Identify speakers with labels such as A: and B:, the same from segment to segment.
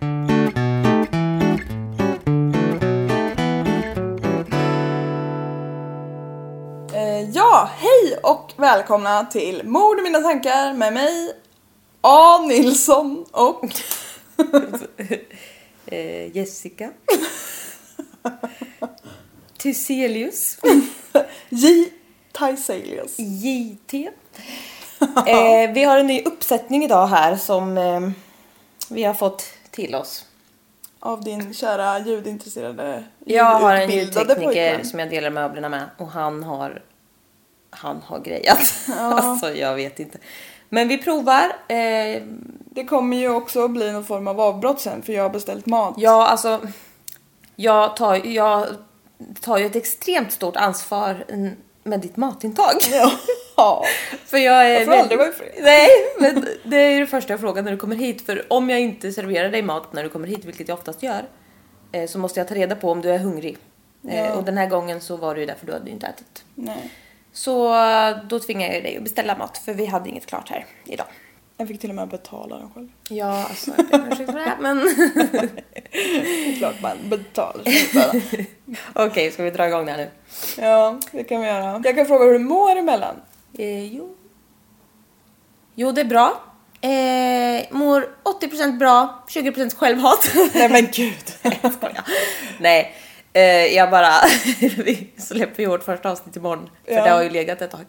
A: Eh, ja, hej och välkomna till Mord i mina tankar med mig A. Nilsson och
B: Eh, Jessica. Thyselius.
A: J. Taiselius.
B: JT. Eh, vi har en ny uppsättning idag här som eh, vi har fått till oss.
A: Av din kära ljudintresserade
B: Jag har en ljudtekniker
A: pojkvän.
B: som jag delar möblerna med och han har han har grejat. alltså jag vet inte. Men vi provar. Eh,
A: Det kommer ju också bli någon form av avbrott sen för jag har beställt mat.
B: ja, alltså jag tar, jag tar ju ett extremt stort ansvar med ditt matintag.
A: Ja.
B: För jag är
A: Jag får aldrig vara ifred.
B: Nej, men det är ju det första jag frågar när du kommer hit. För om jag inte serverar dig mat när du kommer hit, vilket jag oftast gör, eh, så måste jag ta reda på om du är hungrig. Eh,
A: Ja.
B: Och den här gången så var det ju därför du hade ju inte ätit.
A: Nej.
B: Så eh, då tvingade jag dig att beställa mat för vi hade inget klart här idag.
A: Jag fick till och med betala den själv.
B: Ja, alltså jag ber om ursäkt för det men
A: Det är klart man betalar
B: okej, ska vi dra igång det här nu?
A: Ja, det kan vi göra. Jag kan fråga hur du mår emellan.
B: Eh, jo. Jo, det är bra. Eh, mår 80% bra, 20% självhat.
A: Nej men gud.
B: Jag skojar. Nej, jag bara... vi släpper ju vårt första avsnitt imorgon. För
A: Ja.
B: det har ju legat ett tag.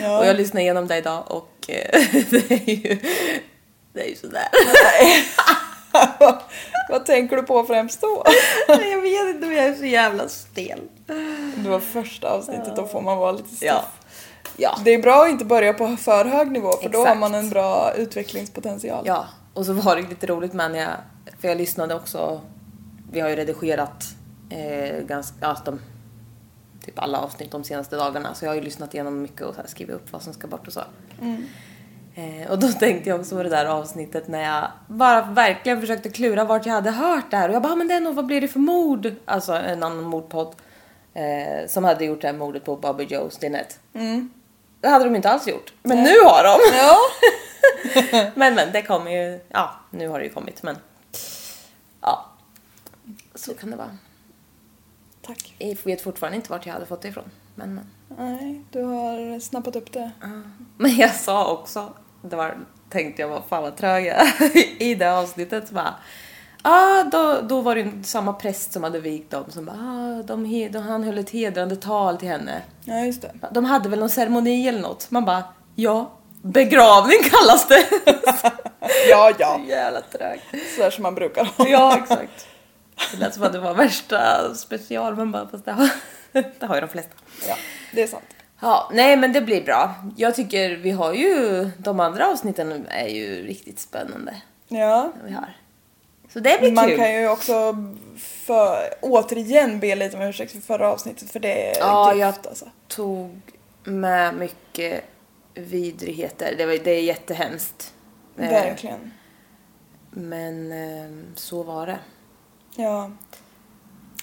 A: Ja.
B: Och jag lyssnade igenom det idag och eh, det är ju... Det är ju sådär.
A: Vad tänker du på främst då?
B: jag vet inte men jag är så jävla stel.
A: Det var första avsnittet, då får man vara lite stiff.
B: Ja. Ja.
A: Det är bra att inte börja på för hög nivå för då har
B: Exakt.
A: man en bra utvecklingspotential.
B: Ja, och så var det lite roligt men jag, för jag lyssnade också, vi har ju redigerat eh, ganska, ja, de, typ alla avsnitt de senaste dagarna så jag har ju lyssnat igenom mycket och så här skrivit upp vad som ska bort och så. Eh, och då tänkte jag också på det där avsnittet när jag bara verkligen försökte klura vart jag hade hört det här och jag bara, "Ah, men det är nog, vad blir det för mord? Alltså en annan mordpodd eh, som hade gjort det här mordet på Bobby Joe Stinnett. Det hade de inte alls gjort. Men nu har de!
A: Ja.
B: Men men det kommer ju, ja nu har det ju kommit men ja så kan det vara.
A: Tack.
B: Jag vet fortfarande inte vart jag hade fått det ifrån. Men.
A: Nej, du har snappat upp det.
B: men jag sa också, det var, tänkte jag var fan vad trög jag i det avsnittet så bara Ah, då, då var det ju samma präst som hade vikt dem som bara, ah, de, de, han höll ett hedrande tal till henne.
A: Ja, just det.
B: De hade väl någon ceremoni eller något. Man bara, ja, begravning kallas det.
A: Ja, ja.
B: Så jävla trögt.
A: Sådär som man brukar ha.
B: Ja, exakt. Det lät som att det var värsta special, men bara fast det har, det har ju de flesta.
A: Ja, det är sant.
B: Ja, nej men det blir bra. Jag tycker vi har ju, de andra avsnitten är ju riktigt spännande.
A: Ja.
B: Vi har. Så det blir
A: Man
B: kul.
A: kan ju också för, återigen be lite om ursäkt för förra avsnittet för det är
B: Ja, jag-
A: alltså.
B: Tog med mycket vidrigheter. Det, var, det är jättehemskt. Eh,
A: Verkligen.
B: Men eh, så var det.
A: Ja.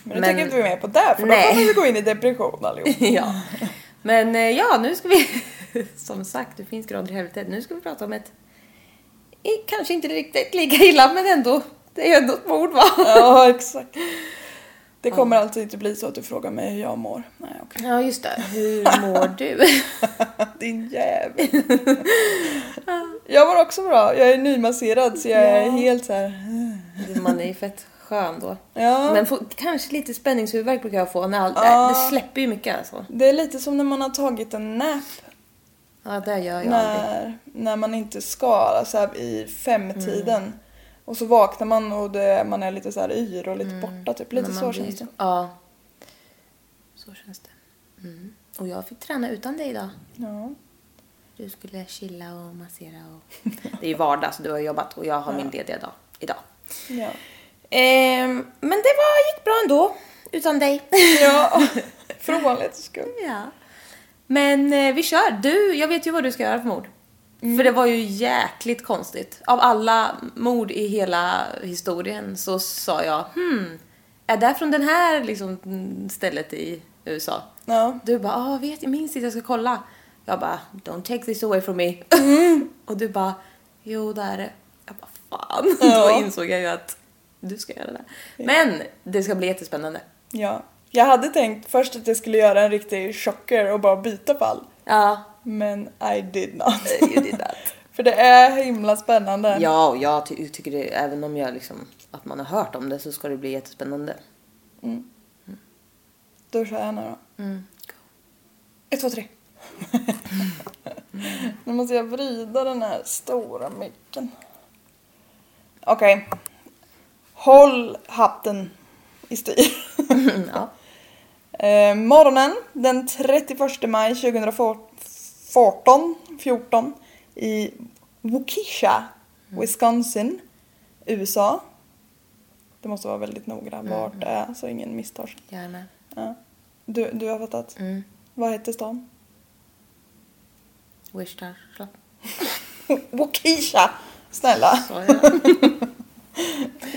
A: Men nu
B: Men-
A: tänker inte vi mer på det för
B: Nej.
A: då kommer vi gå in i depression allihop.
B: ja. Men eh, ja, nu ska vi... Som sagt, det finns grader i helvetet. Nu ska vi prata om ett... Kanske inte riktigt lika illa, men ändå. Det är ändå ett mord va?
A: Ja, exakt. Det kommer alltså inte bli så att du frågar mig hur jag mår. Nej, okej.
B: Ja, just det. Hur mår du?
A: Din jävel. jag mår också bra. Jag är nymasserad så jag är
B: Ja.
A: helt så här.
B: Man är ju fett skön då.
A: Ja.
B: Men får, kanske lite spänningshuvudvärk brukar jag få. När all,
A: Ja.
B: Det släpper ju mycket alltså.
A: Det är lite som när man har tagit en nap
B: Ja, det gör jag aldrig.
A: när, när man inte ska, alltså här i femtiden. Och så vaknar man och det, man är lite så här yr och lite borta typ. Lite så
B: blir-
A: känns det.
B: Ja. Så känns det. Mm. Och jag fick träna utan dig idag.
A: Ja.
B: Du skulle chilla och massera och... Det är ju vardag så du har jobbat och jag har min lediga dag idag.
A: Ja.
B: Ehm, men det var, gick bra ändå. Utan dig.
A: ja. För ovanlighetens skull.
B: ja. Men eh, vi kör. Du, jag vet ju vad du ska göra för mord. För det var ju jäkligt konstigt. Av alla mord i hela historien så sa jag hmm, är det från den här liksom, mm, stället i USA?
A: Ja.
B: Du bara, ah, vet jag minns inte, jag ska kolla. Jag bara, don't take this away from me. och du bara, jo det är det. Jag bara, fan.
A: Ja.
B: Då insåg jag ju att du ska göra det. Men det ska bli jättespännande.
A: Ja. Jag hade tänkt först att jag skulle göra en riktig chocker och bara byta fall.
B: Ja,
A: Men I did not.
B: you did that.
A: För det är himla spännande.
B: Ja, och jag ty- tycker det, även om jag liksom, att man har hört om det så ska det bli jättespännande.
A: Då kör jag nu då.
B: Mm.
A: Ett, två, tre. nu måste jag vrida den här stora micken. Okej. Håll hatten i styr.
B: ja.
A: Eh, morgonen den 31 maj 2014 14, i Waukesha, Wisconsin, USA. Det måste vara väldigt noga vart det är så ingen misstar sig.
B: Med.
A: Ja. Du, du har fattat?
B: Mm.
A: Vad heter stan?
B: Wichita.
A: Waukesha! Snälla.
B: Så jag.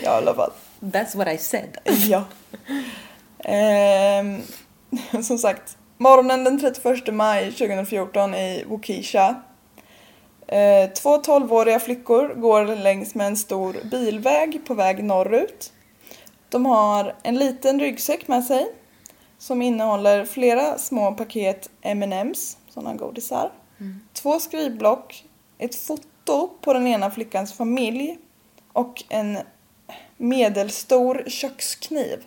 A: Ja, i alla fall.
B: That's what I said.
A: Ja. Ehm, som sagt, morgonen den 31 maj 2014 i Waukesha. Eh, två 12-åriga flickor går längs med en stor bilväg på väg norrut. De har en liten ryggsäck med sig som innehåller flera små paket M&M's, sådana godisar. Två skrivblock, ett foto på den ena flickans familj och en medelstor kökskniv.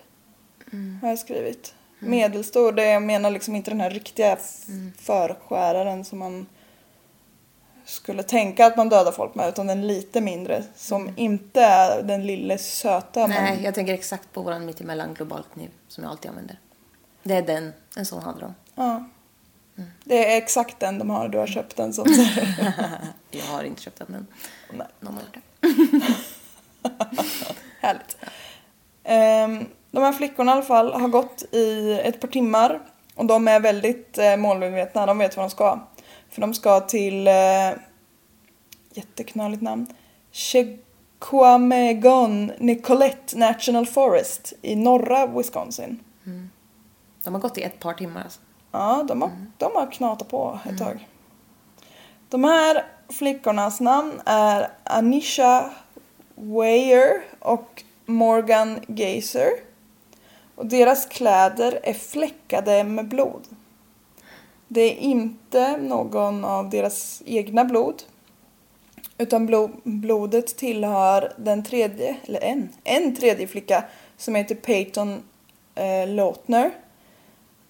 A: Har jag skrivit. Medelstor, det jag menar liksom inte den här riktiga f- förskäraren som man skulle tänka att man dödar folk med utan den lite mindre som inte är den lille söta.
B: Nej,
A: Men,
B: jag tänker exakt på våran mittemellan globalkniv som jag alltid använder. Det är den, en sån hade de.
A: ja. Det är exakt den de har, du har köpt den som
B: Jag har inte köpt den men
A: Nej.
B: någon har gjort det.
A: Härligt. Ehm, de här flickorna i alla fall har gått i ett par timmar och de är väldigt eh, målmedvetna, de vet vad de ska. För de ska till, eh, jätteknöligt namn, Chequamegon Nicolette National Forest i norra Wisconsin.
B: De har gått i ett par timmar alltså.
A: Ja, de har, de har knatat på ett tag. De här flickornas namn är Anisha Weyer och Morgan Gazer. Och deras kläder är fläckade med blod. Det är inte någon av deras egna blod. Utan blodet tillhör den tredje, eller en, en tredje flicka som heter Peyton eh, Lautner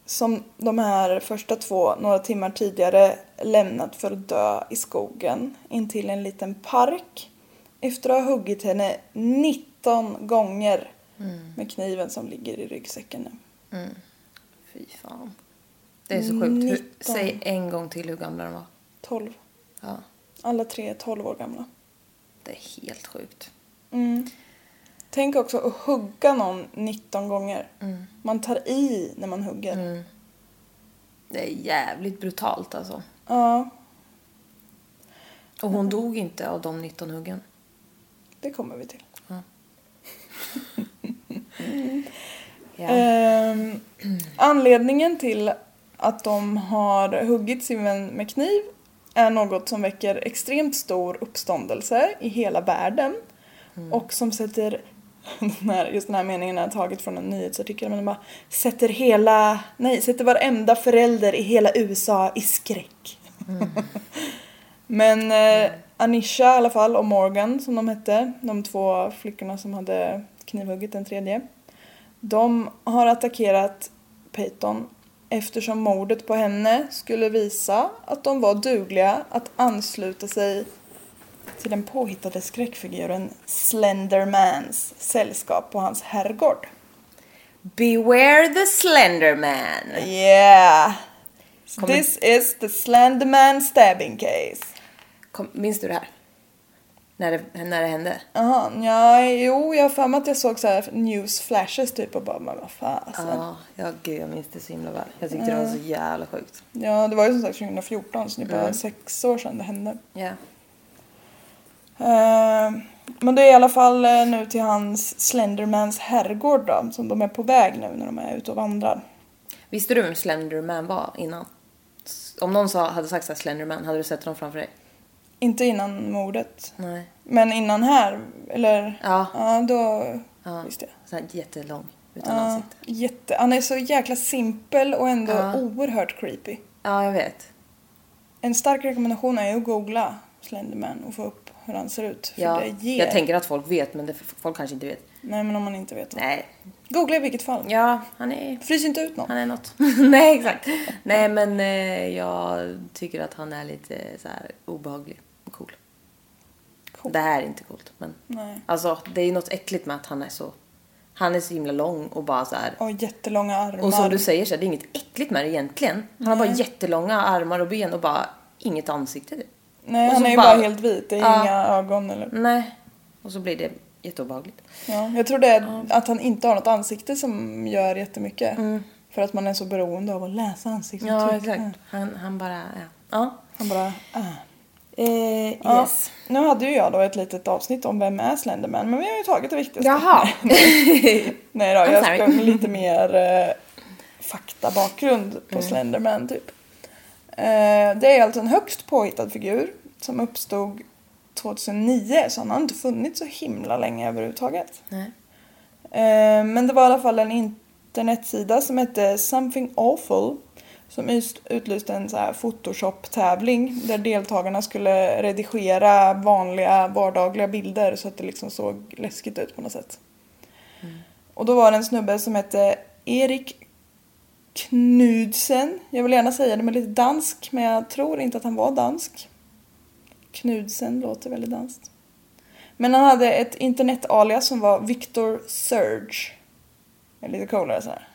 A: som de här första två några timmar tidigare lämnat för att dö i skogen intill en liten park efter att ha huggit henne 19 gånger med kniven som ligger i ryggsäcken nu.
B: Fy fan. Det är så sjukt. Hur,
A: 19.
B: säg en gång till hur gamla de var.
A: 12.
B: Ja,
A: Alla tre är 12 år gamla.
B: det är helt sjukt.
A: Mm. Tänk också att hugga någon 19 gånger. Man tar i när man hugger.
B: Det är jävligt brutalt alltså.
A: Ja.
B: Och hon dog inte av de 19 huggen.
A: Det kommer vi till.
B: Ja.
A: Ehm, anledningen till att de har huggit sin vän med kniv är något som väcker extremt stor uppståndelse i hela världen och som sätter den här, just den här meningen är taget från en nyhetsartikel men den bara sätter hela, nej, sätter varenda förälder i hela USA i skräck. men eh, Anisha i alla fall och Morgan som de hette, de två flickorna som hade knivhuggit den tredje. De har attackerat Peyton eftersom mordet på henne skulle visa att de var dugliga att ansluta sig till den påhittade skräckfiguren Slendermans sällskap på hans herrgård.
B: Beware the Slenderman.
A: Yeah!
B: Kommer-
A: This is the Slenderman stabbing case.
B: Kom, minns du det här? När det, när det hände?
A: Jaha, ja, jo, jag har för mig att jag såg så här news flashes typ och bara, men vad fasen.
B: Ja, ja gud jag minns det så himla väl. Jag tyckte det var så jävla sjukt.
A: Ja, det var ju som sagt 2014 så det är bara sex år sedan det hände.
B: Ja.
A: Eh, men det är i alla fall eh, nu till hans Slendermans herrgård då, som de är på väg nu när de är ute och vandrar.
B: Visste du vem Slenderman var innan? Om någon sa, hade sagt så här Slenderman, hade du sett honom framför dig?
A: Inte innan mordet.
B: Nej.
A: Men innan här, eller?
B: Ja.
A: Ja, då
B: Ja.
A: visste jag.
B: Så här jättelång, utan
A: Ja,
B: ansikte.
A: jätte, han är så jäkla simpel och ändå
B: Ja.
A: oerhört creepy.
B: Ja, jag vet.
A: En stark rekommendation är ju att googla Slenderman och få upp hur han ser ut. För
B: Ja,
A: det ger...
B: Jag tänker att folk vet, men det, folk kanske inte vet.
A: Nej, men om man inte vet.
B: Nej.
A: Googla i vilket fall.
B: Ja, han är...
A: Frys inte ut någon.
B: Han är något. Nej, exakt. Nej, men eh, jag tycker att han är lite så här obehaglig och cool.
A: Cool.
B: Det här är inte coolt, men
A: Nej.
B: alltså det är något äckligt med att han är så han är så himla lång och bara så här.
A: Och jättelånga armar.
B: Och som du säger så är det inget äckligt med det egentligen. Han har bara jättelånga armar och ben och bara inget ansikte. typ.
A: Nej,
B: och
A: han är ju
B: bara-
A: bara helt vit. Det är
B: Ja.
A: inga ögon eller...
B: Nej. Och så blir det jätteobehagligt.
A: Ja, jag tror det är att han inte har något ansikte som gör jättemycket. För att man är så beroende av att läsa ansiktsuttryck.
B: Ja, exakt. Han, han bara, ja. Ja.
A: Han bara, ah.
B: Eh,
A: Ja.
B: yes.
A: Nu hade ju jag då ett litet avsnitt om vem är Slenderman, men vi har ju tagit det viktigaste.
B: Jaha.
A: Nej då,
B: I'm
A: jag ska lite mer eh, faktabakgrund
B: Mm.
A: på Slenderman typ. Eh, det är alltså en högst påhittad figur som uppstod 2009 så han har inte funnits så himla länge överhuvudtaget.
B: Nej.
A: Eh, men det var i alla fall en internetsida som hette Something Awful som utlyste en så här Photoshop-tävling där deltagarna skulle redigera vanliga vardagliga bilder så att det liksom såg läskigt ut på något sätt. Och då var det en snubbe som hette Erik Knudsen. Jag vill gärna säga det med lite dansk men jag tror inte att han var dansk. Knudsen låter väldigt danskt. Men han hade ett internetalias som var Victor Surge. Lite coolare så här.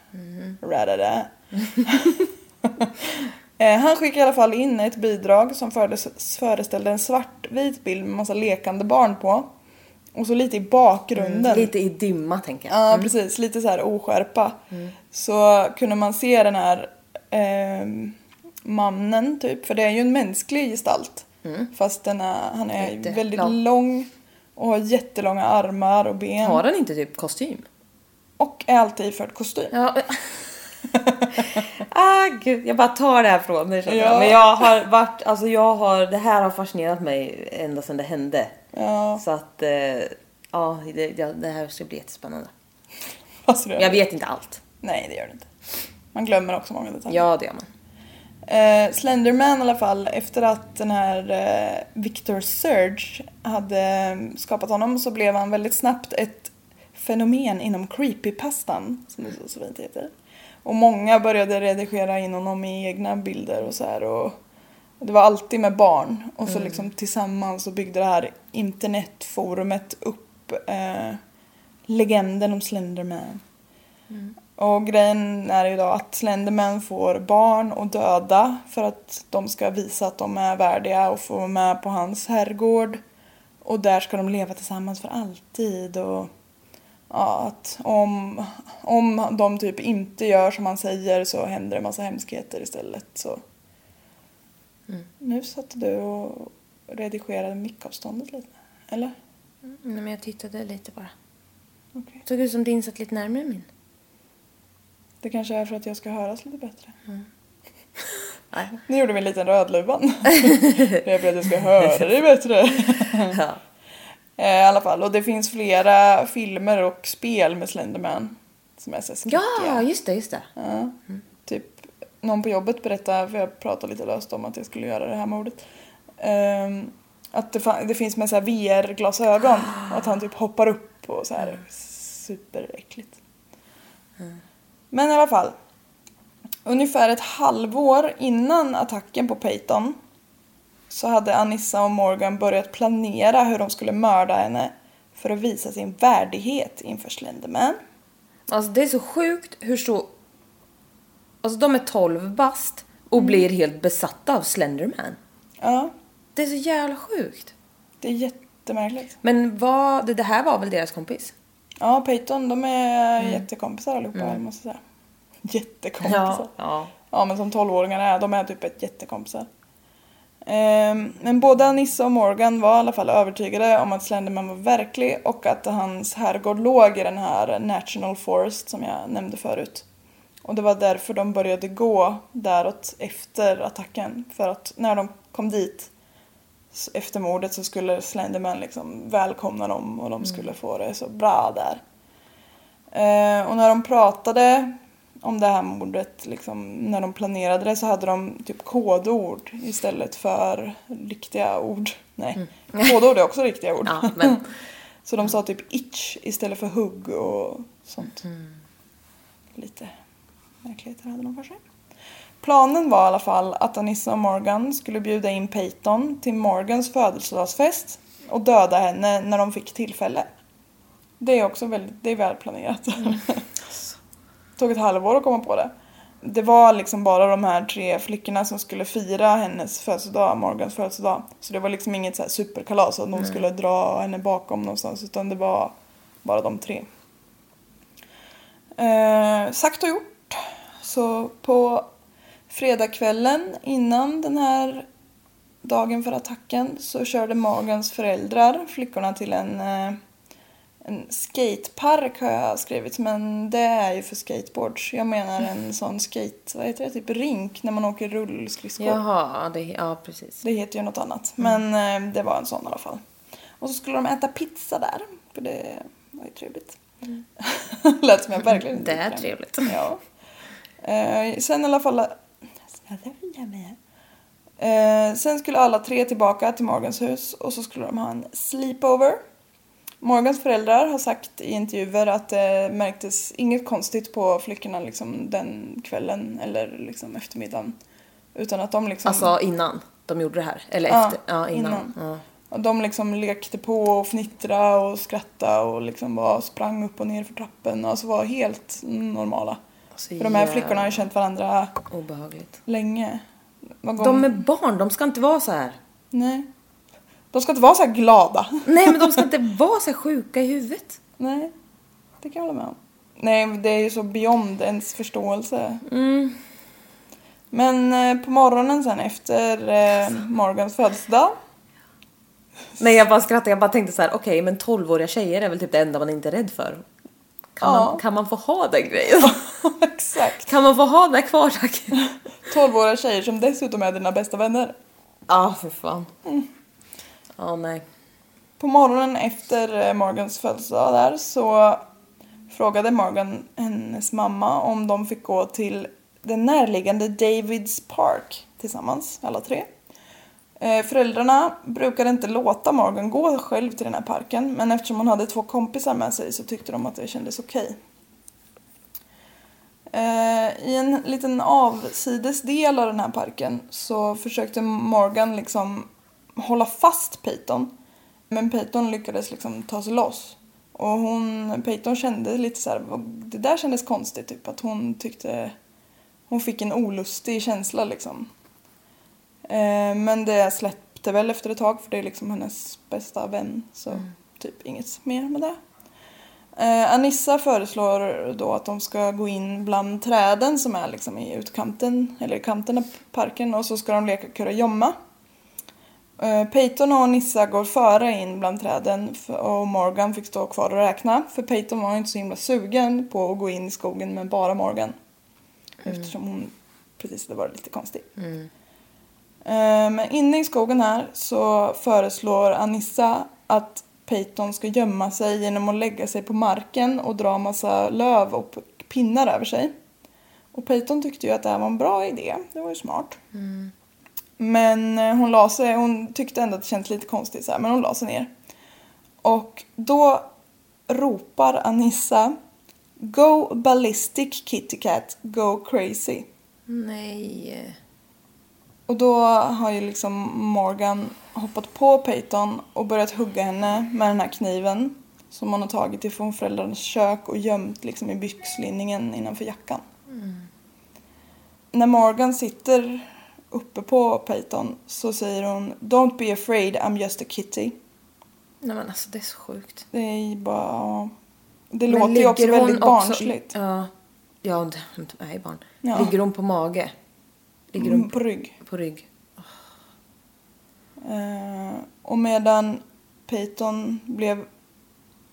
A: Radada. Eh, Han skickade i alla fall in ett bidrag som föreställde- en svartvit bild med massa lekande barn på. Och så lite i bakgrunden.
B: Lite i dimma tänker jag.
A: Ja, precis. Lite så här oskärpa. Så kunde man se den här ehm, mannen typ, för det är ju en mänsklig gestalt. Fast den är, han är
B: Jättelång.
A: väldigt lång och har jättelånga armar och ben.
B: Har den inte typ kostym?
A: Och är alltid iförd kostym.
B: Ja. ah, gud, jag bara tar det här från jag.
A: Ja.
B: Men jag har varit, alltså jag har, det här har fascinerat mig ända sedan det hände.
A: Ja,
B: Så att, eh, ja, det, det här ska bli jättespännande.
A: det
B: Jag vet inte allt.
A: Nej, det gör det inte. Man glömmer också många detaljer.
B: Ja, det gör man.
A: Eh, Slenderman i alla fall, efter att den här eh, Victor Surge hade eh, skapat honom så blev han väldigt snabbt ett fenomen inom creepypastan, som det så, så fint heter. Och många började redigera in honom i egna bilder och så här och det var alltid med barn. Och så liksom tillsammans så byggde det här internetforumet upp eh, legenden om Slenderman. Och grejen är ju då att Slenderman får barn och döda för att de ska visa att de är värdiga och få vara med på hans herrgård. Och där ska de leva tillsammans för alltid. Och ja, att om, om de typ inte gör som han säger så händer det massa hemskheter istället. Så. Nu satt du och redigerade mickavståndet lite. Eller?
B: Nej, men jag tittade lite bara.
A: Okej.
B: Såg ut som din satt lite närmare min.
A: Det kanske är för att jag ska höras lite bättre.
B: Nej.
A: Nu gjorde vi en liten rödluvan. är för att jag ska höra dig bättre.
B: Ja.
A: Eh, I alla fall, och det finns flera filmer och spel med Slenderman. Som är så skräckiga.
B: ja, just det, just det.
A: Ja. Typ, någon på jobbet berättade, för jag pratade lite löst om att jag skulle göra det här mordet. ehm, att det, det finns med så VR-glasögon och att han typ hoppar upp och så här superäckligt. Men i alla fall. Ungefär ett halvår innan attacken på Peyton så hade Anissa och Morgan börjat planera hur de skulle mörda henne för att visa sin värdighet inför Slenderman.
B: Alltså det är så sjukt hur så... Alltså de är 12 bast och blir helt besatta av Slenderman.
A: Ja,
B: Det är så jävla sjukt.
A: det är jättemärkligt.
B: Men vad, det, här var väl deras kompis?
A: Ja, Peyton, de är jättekompisar allihopa, måste jag säga. Jättekompisar. Ja.
B: ja.
A: men som 12-åringar är, de är typ ett jättekompisar. Ehm, men både Anissa och Morgan var i alla fall övertygade om att Slenderman var verklig och att hans herrgård låg i den här National Forest som jag nämnde förut. Och det var därför de började gå däråt efter attacken. För att när de kom dit efter mordet så skulle Slenderman liksom välkomna dem och de skulle få det så bra där. Eh, och när de pratade om det här mordet, liksom, när de planerade det så hade de typ kodord istället för riktiga ord. Nej, kodord är också riktiga ord.
B: Ja, men...
A: Så de sa typ itch istället för hugg och sånt. Lite märkligheter hade de för sig. Planen var i alla fall att Anissa och Morgan skulle bjuda in Peyton till Morgans födelsedagsfest och döda henne när de fick tillfälle. Det är också väldigt, det är välplanerat. Tog ett halvår att komma på det. Det var liksom bara de här tre flickorna som skulle fira hennes födelsedag, Morgans födelsedag. Så det var liksom inget så superkalas att någon skulle dra henne bakom någonstans utan det var bara de tre. Eh, sagt och gjort. Så på fredagskvällen innan den här dagen för attacken så körde Morgans föräldrar flickorna till en, eh, en skatepark har jag skrivit men det är ju för skateboards. Jag menar en sån skate, vad heter det, typ rink när man åker rullskridskor.
B: Jaha, det, ja precis.
A: Det heter ju något annat. Men eh, det var en sån i alla fall. Och så skulle de äta pizza där. För det var ju trevligt. Lät som jag verkligen inte
B: Det är trevligt.
A: Ja. Eh, sen i alla fall... Mig. Eh, sen skulle alla tre tillbaka till Morgans hus och så skulle de ha en sleepover. Morgans föräldrar har sagt i intervjuer att det märktes inget konstigt på flickorna liksom den kvällen eller liksom eftermiddagen. Utan att de liksom...
B: Alltså innan de gjorde det här? Eller
A: Ja,
B: efter? Ja, innan.
A: innan.
B: Ja.
A: Och de liksom lekte på och fnittra och skratta och liksom bara sprang upp och ner för trappen. Alltså var helt normala.
B: Så
A: För de här flickorna har ju känt varandra
B: Obehagligt.
A: länge. Gång-
B: De är barn, de ska inte vara så här.
A: Nej. De ska inte vara så här glada.
B: Nej men de ska inte vara så här sjuka i huvudet.
A: Nej, det kan jag hålla med om. Nej, det är ju så beyond ens förståelse.
B: Mm.
A: Men eh, på morgonen sen efter eh, Morgans födelsedag.
B: Nej jag bara skrattade, jag bara tänkte så här: okej men 12-åriga tjejer är väl typ det enda man inte är rädd för. Kan,
A: Ja.
B: man, kan man få ha den grejen?
A: Exakt.
B: kan man få ha här kvar tack?
A: 12-åriga tjejer som dessutom är dina bästa vänner.
B: Ja för fan. Ja nej.
A: På morgonen efter eh, Morgans födelsedag där så frågade Morgan hennes mamma om de fick gå till den närliggande Davids Park tillsammans, alla tre. Eh, föräldrarna brukade inte låta Morgan gå själv till den här parken men eftersom hon hade två kompisar med sig så tyckte de att det kändes okej. Okay. I en liten avsidesdel av den här parken så försökte Morgan liksom hålla fast Peyton. Men Peyton lyckades liksom ta sig loss. Och hon, Peyton kände lite så här, det där kändes konstigt typ att hon tyckte, hon fick en olustig känsla liksom. Eh, men det släppte väl efter ett tag för det är liksom hennes bästa vän så typ inget mer med det. Eh, Anissa föreslår då att de ska gå in bland träden som är liksom i utkanten, eller i kanten av parken och så ska de leka kurragömma. Eh, Peyton och Nissa går före in bland träden och Morgan fick stå kvar och räkna. För Peyton var inte så himla sugen på att gå in i skogen med bara Morgan. Eftersom hon precis det var lite konstigt. Eh, Men inne i skogen här så föreslår Anissa att Peyton ska gömma sig genom att lägga sig på marken och dra massa löv och pinnar över sig. Och Peyton tyckte ju att det här var en bra idé. Det var ju smart. Men eh, hon la sig, hon tyckte ändå att det kändes lite konstigt så här, men hon la sig ner. Och då ropar Anissa Go ballistic kitty cat, go crazy.
B: Nej.
A: Och då har ju liksom Morgan hoppat på Peyton och börjat hugga henne med den här kniven som hon har tagit ifrån föräldrarnas kök och gömt liksom i byxlinningen innanför jackan. När Morgan sitter uppe på Peyton så säger hon Don't be afraid, I'm just a kitty.
B: Nej men alltså det är så sjukt.
A: Det är bara... Det
B: Men
A: låter ju också väldigt
B: också-
A: barnsligt.
B: Ja. Ja, det hon är barn.
A: Ja.
B: Ligger hon på mage? Ligger
A: Mm,
B: hon
A: på rygg.
B: på rygg?
A: Eh, och medan Peyton blev...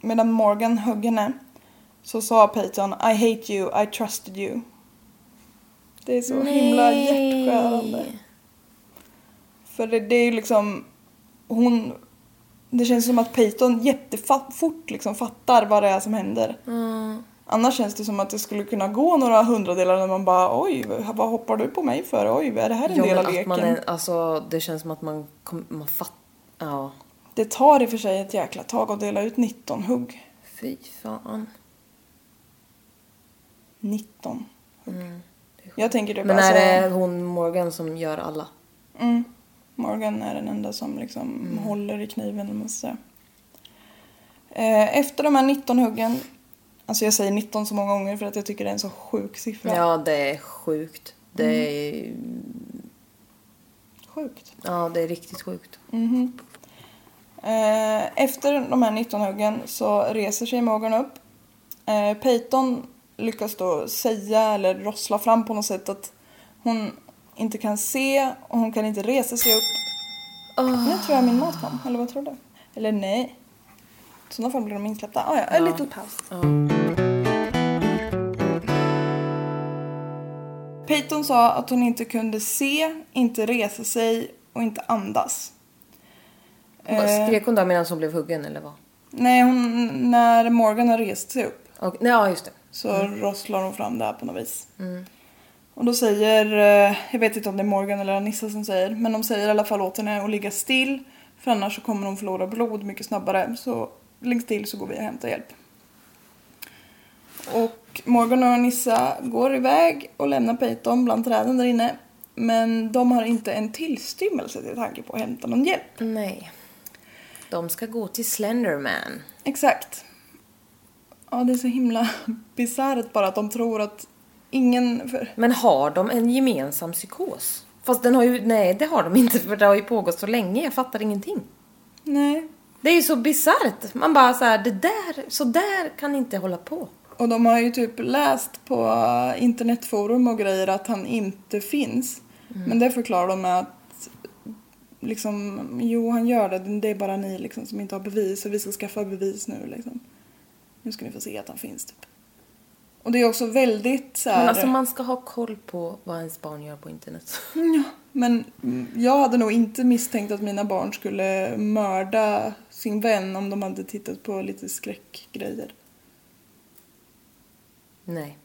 A: Medan Morgan högg henne så sa Peyton I hate you, I trusted you. Det är så himla hjärtskärande. För det, det är ju liksom... Hon... Det känns som att Peyton jättefort liksom fattar vad det är som händer. Annars känns det som att det skulle kunna gå några hundradelar när man bara oj, vad hoppar du på mig för? Oj, är det här en
B: Ja,
A: del av
B: att
A: leken?
B: man är, alltså det känns som att man, man fattar. Ja.
A: Det tar i och för sig ett jäkla tag att dela ut 19 hugg.
B: Fy fan.
A: 19 hugg. Jag tänker typ
B: Men
A: alltså,
B: är det hon Morgan som gör alla?
A: mm, Morgan är den enda som liksom håller i kniven, om man säga. Eh, Efter de här 19 huggen, alltså jag säger 19 så många gånger för att jag tycker det är en så sjuk siffra.
B: Ja, det är sjukt. Det är,
A: Sjukt.
B: ja, det är riktigt sjukt.
A: Eh, Efter de här 19 huggen så reser sig Morgan upp. Eh, Peyton lyckas då säga eller rossla fram på något sätt att hon inte kan se och hon kan inte resa sig upp. Nu tror jag min mat kom, eller vad tror du? Eller nej. I sådana fall blir de insläppta. Ah, ja, en
B: Ja.
A: liten paus. Peyton sa att hon inte kunde se, inte resa sig och inte andas. Eh,
B: Skrek hon då medan hon blev huggen eller vad?
A: Nej, hon, när Morgan har rest sig upp
B: Och, nej, ja, just det.
A: Så rosslar hon fram det här på något vis. Och då säger, eh, jag vet inte om det är Morgan eller Anissa som säger, men de säger i alla fall åt henne att ligga still för annars så kommer hon förlora blod mycket snabbare. Så ligg still så går vi och hämtar hjälp. Och Morgan och Anissa går iväg och lämnar Peyton bland träden där inne. Men de har inte en tillstymmelse till tanke på att hämta någon hjälp.
B: Nej. De ska gå till Slenderman.
A: Exakt. Ja, det är så himla bisarrt bara att de tror att ingen... För...
B: Men har de en gemensam psykos? Fast den har ju, nej det har de inte för det har ju pågått så länge, jag fattar ingenting.
A: Nej.
B: Det är ju så bisarrt. Man bara så här, det där, så där kan inte hålla på.
A: Och de har ju typ läst på internetforum och grejer att han inte finns. Men det förklarar de med att liksom, jo han gör det, det är bara ni liksom som inte har bevis och vi ska skaffa bevis nu liksom. Nu ska ni få se att han finns typ. Och det är också väldigt så här...
B: Men alltså man ska ha koll på vad ens barn gör på internet.
A: Ja, men jag hade nog inte misstänkt att mina barn skulle mörda sin vän om de hade tittat på lite skräckgrejer.
B: Nej.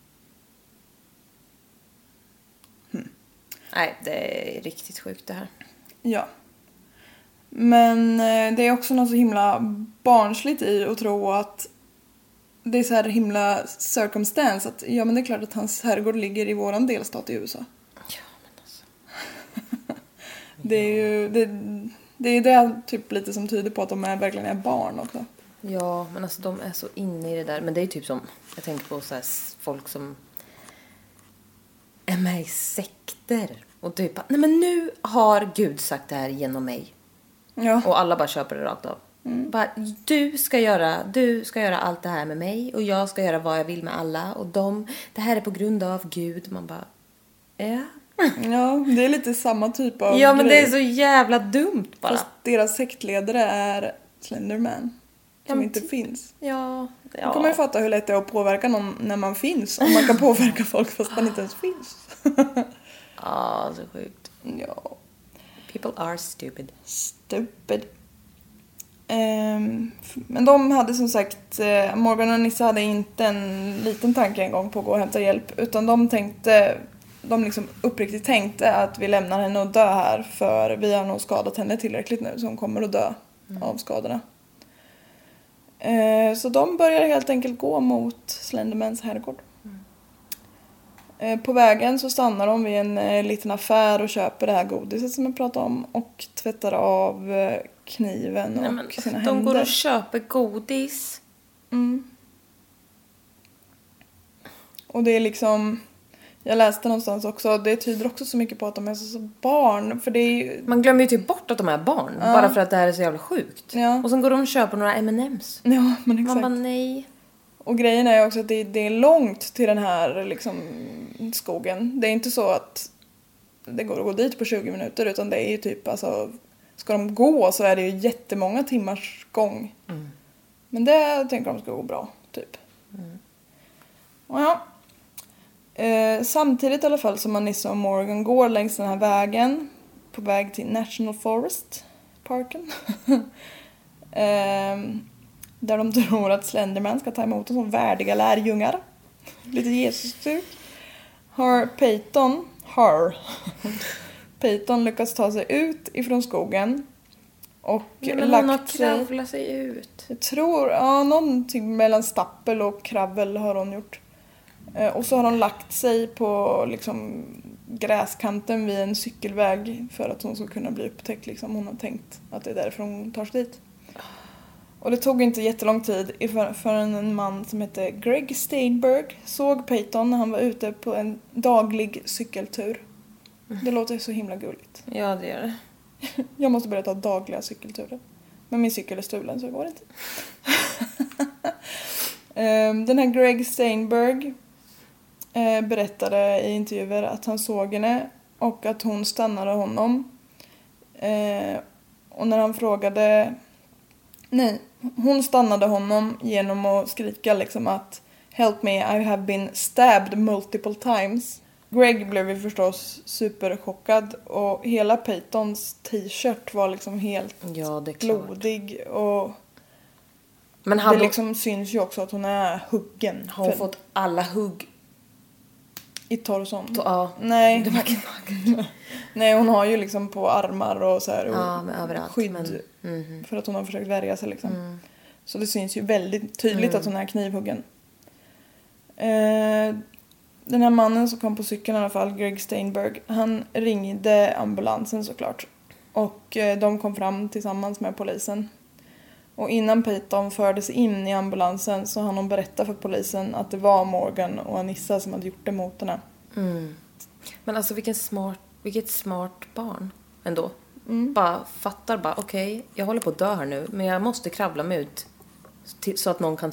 B: Nej, det är riktigt sjukt det här.
A: Ja. Men eh, det är också något så himla barnsligt i att tro att det är så här himla circumstance att ja men det är klart att hans herrgård ligger i våran delstat i USA.
B: Ja, men alltså.
A: Det är ju det, det är det typ lite som tyder på att de är, verkligen är barn också.
B: Ja, men alltså de är så inne i det där. Men det är typ som, jag tänker på så här folk som är med i sekter. Och typ, nej men nu har Gud sagt det här genom mig.
A: Ja.
B: Och alla bara köper det rakt av. Bara, du ska, göra, du ska göra allt det här med mig och jag ska göra vad jag vill med alla. Och de, det här är på grund av Gud. Man bara, ja.
A: Ja, det är lite samma typ av
B: Ja men det
A: grej.
B: är så jävla dumt bara.
A: Fast deras sektledare är Slenderman. Som
B: men
A: inte finns.
B: Ja.
A: Då
B: ja.
A: kommer man ju fatta hur lätt det är att påverka någon när man finns. Om man kan påverka folk fast man inte ens finns.
B: Ja, så sjukt.
A: ja,
B: People are stupid.
A: stupid. Ehm, men de hade som sagt, eh, Morgan och Nissa hade inte en liten tanke en gång på att gå och hämta hjälp. Utan de tänkte, de liksom uppriktigt tänkte att vi lämnar henne och dö här för vi har nog skadat henne tillräckligt nu så hon kommer att dö av skadorna. Eh, så de börjar helt enkelt gå mot Slendermans herrgård. Eh, På vägen så stannar de vid en liten affär och köper det här godiset som jag pratade om och tvättar av kniven
B: Nej,
A: och
B: men,
A: sina
B: de
A: händer.
B: går och köper godis.
A: Mm. Och det är liksom, jag läste någonstans också, det tyder också så mycket på att de är så barn. För det ju,
B: Man glömmer ju typ bort att de är barn. Bara för att det här är så jävla sjukt.
A: Ja.
B: Och sen går de och köper några M&M's.
A: ja men
B: Man
A: exakt.
B: bara nej.
A: Och grejen är ju också att det, det är långt till den här liksom, skogen. Det är inte så att det går att gå dit på 20 minuter utan det är ju typ alltså, ska de gå så är det ju jättemånga timmars gång. Men det tänker de ska gå bra, typ. Och ja. Eh, samtidigt i alla fall som Anissa och Morgan går längs den här vägen på väg till National Forest, parken. Ehm, där de tror att Slenderman ska ta emot dem som värdiga lärjungar. Lite Jesus-stuk. Har Peyton, har Peyton lyckats ta sig ut ifrån skogen och
B: Ja, men hon har
A: lagt sig...
B: kravlat sig ut.
A: Jag tror, ja någonting mellan stappel och krabbel har hon gjort. Eh, och så har hon lagt sig på liksom gräskanten vid en cykelväg för att hon ska kunna bli upptäckt liksom. Hon har tänkt att det är därför hon tar sig dit. Och det tog inte jättelång tid förrän en man som hette Greg Steinberg såg Peyton när han var ute på en daglig cykeltur. Det låter så himla gulligt.
B: Ja det gör det.
A: Jag måste börja ta dagliga cykelturer. Men min cykel är stulen så det går inte. Ehm, Den här Greg Steinberg eh, berättade i intervjuer att han såg henne och att hon stannade honom. Eh, Och när han frågade... Nej, hon stannade honom genom att skrika liksom att Help me, I have been stabbed multiple times. Greg blev ju förstås superchockad och hela Peytons t-shirt var liksom helt
B: Ja
A: blodig och
B: Men
A: det
B: hade
A: liksom syns ju också att hon är huggen.
B: har hon
A: för-
B: fått alla hugg?
A: I torson?
B: Ja.
A: Nej.
B: Det var
A: Nej, hon har ju liksom på armar och så här och
B: Ja, men överallt,
A: skydd.
B: men- mhm.
A: För att hon har försökt värja sig liksom.
B: Mm.
A: Så det syns ju väldigt tydligt att hon är knivhuggen. Eh, den här mannen som kom på cykeln i alla fall, Greg Steinberg, han ringde ambulansen såklart. Och eh, de kom fram tillsammans med polisen. Och innan Peyton fördes in i ambulansen så hann hon berätta för polisen att det var Morgan och Anissa som hade gjort det mot henne.
B: Men alltså vilken smart, vilket smart barn ändå.
A: Mm.
B: Bara fattar bara okej, jag håller på att dö här nu men jag måste kravla mig ut till, så att någon kan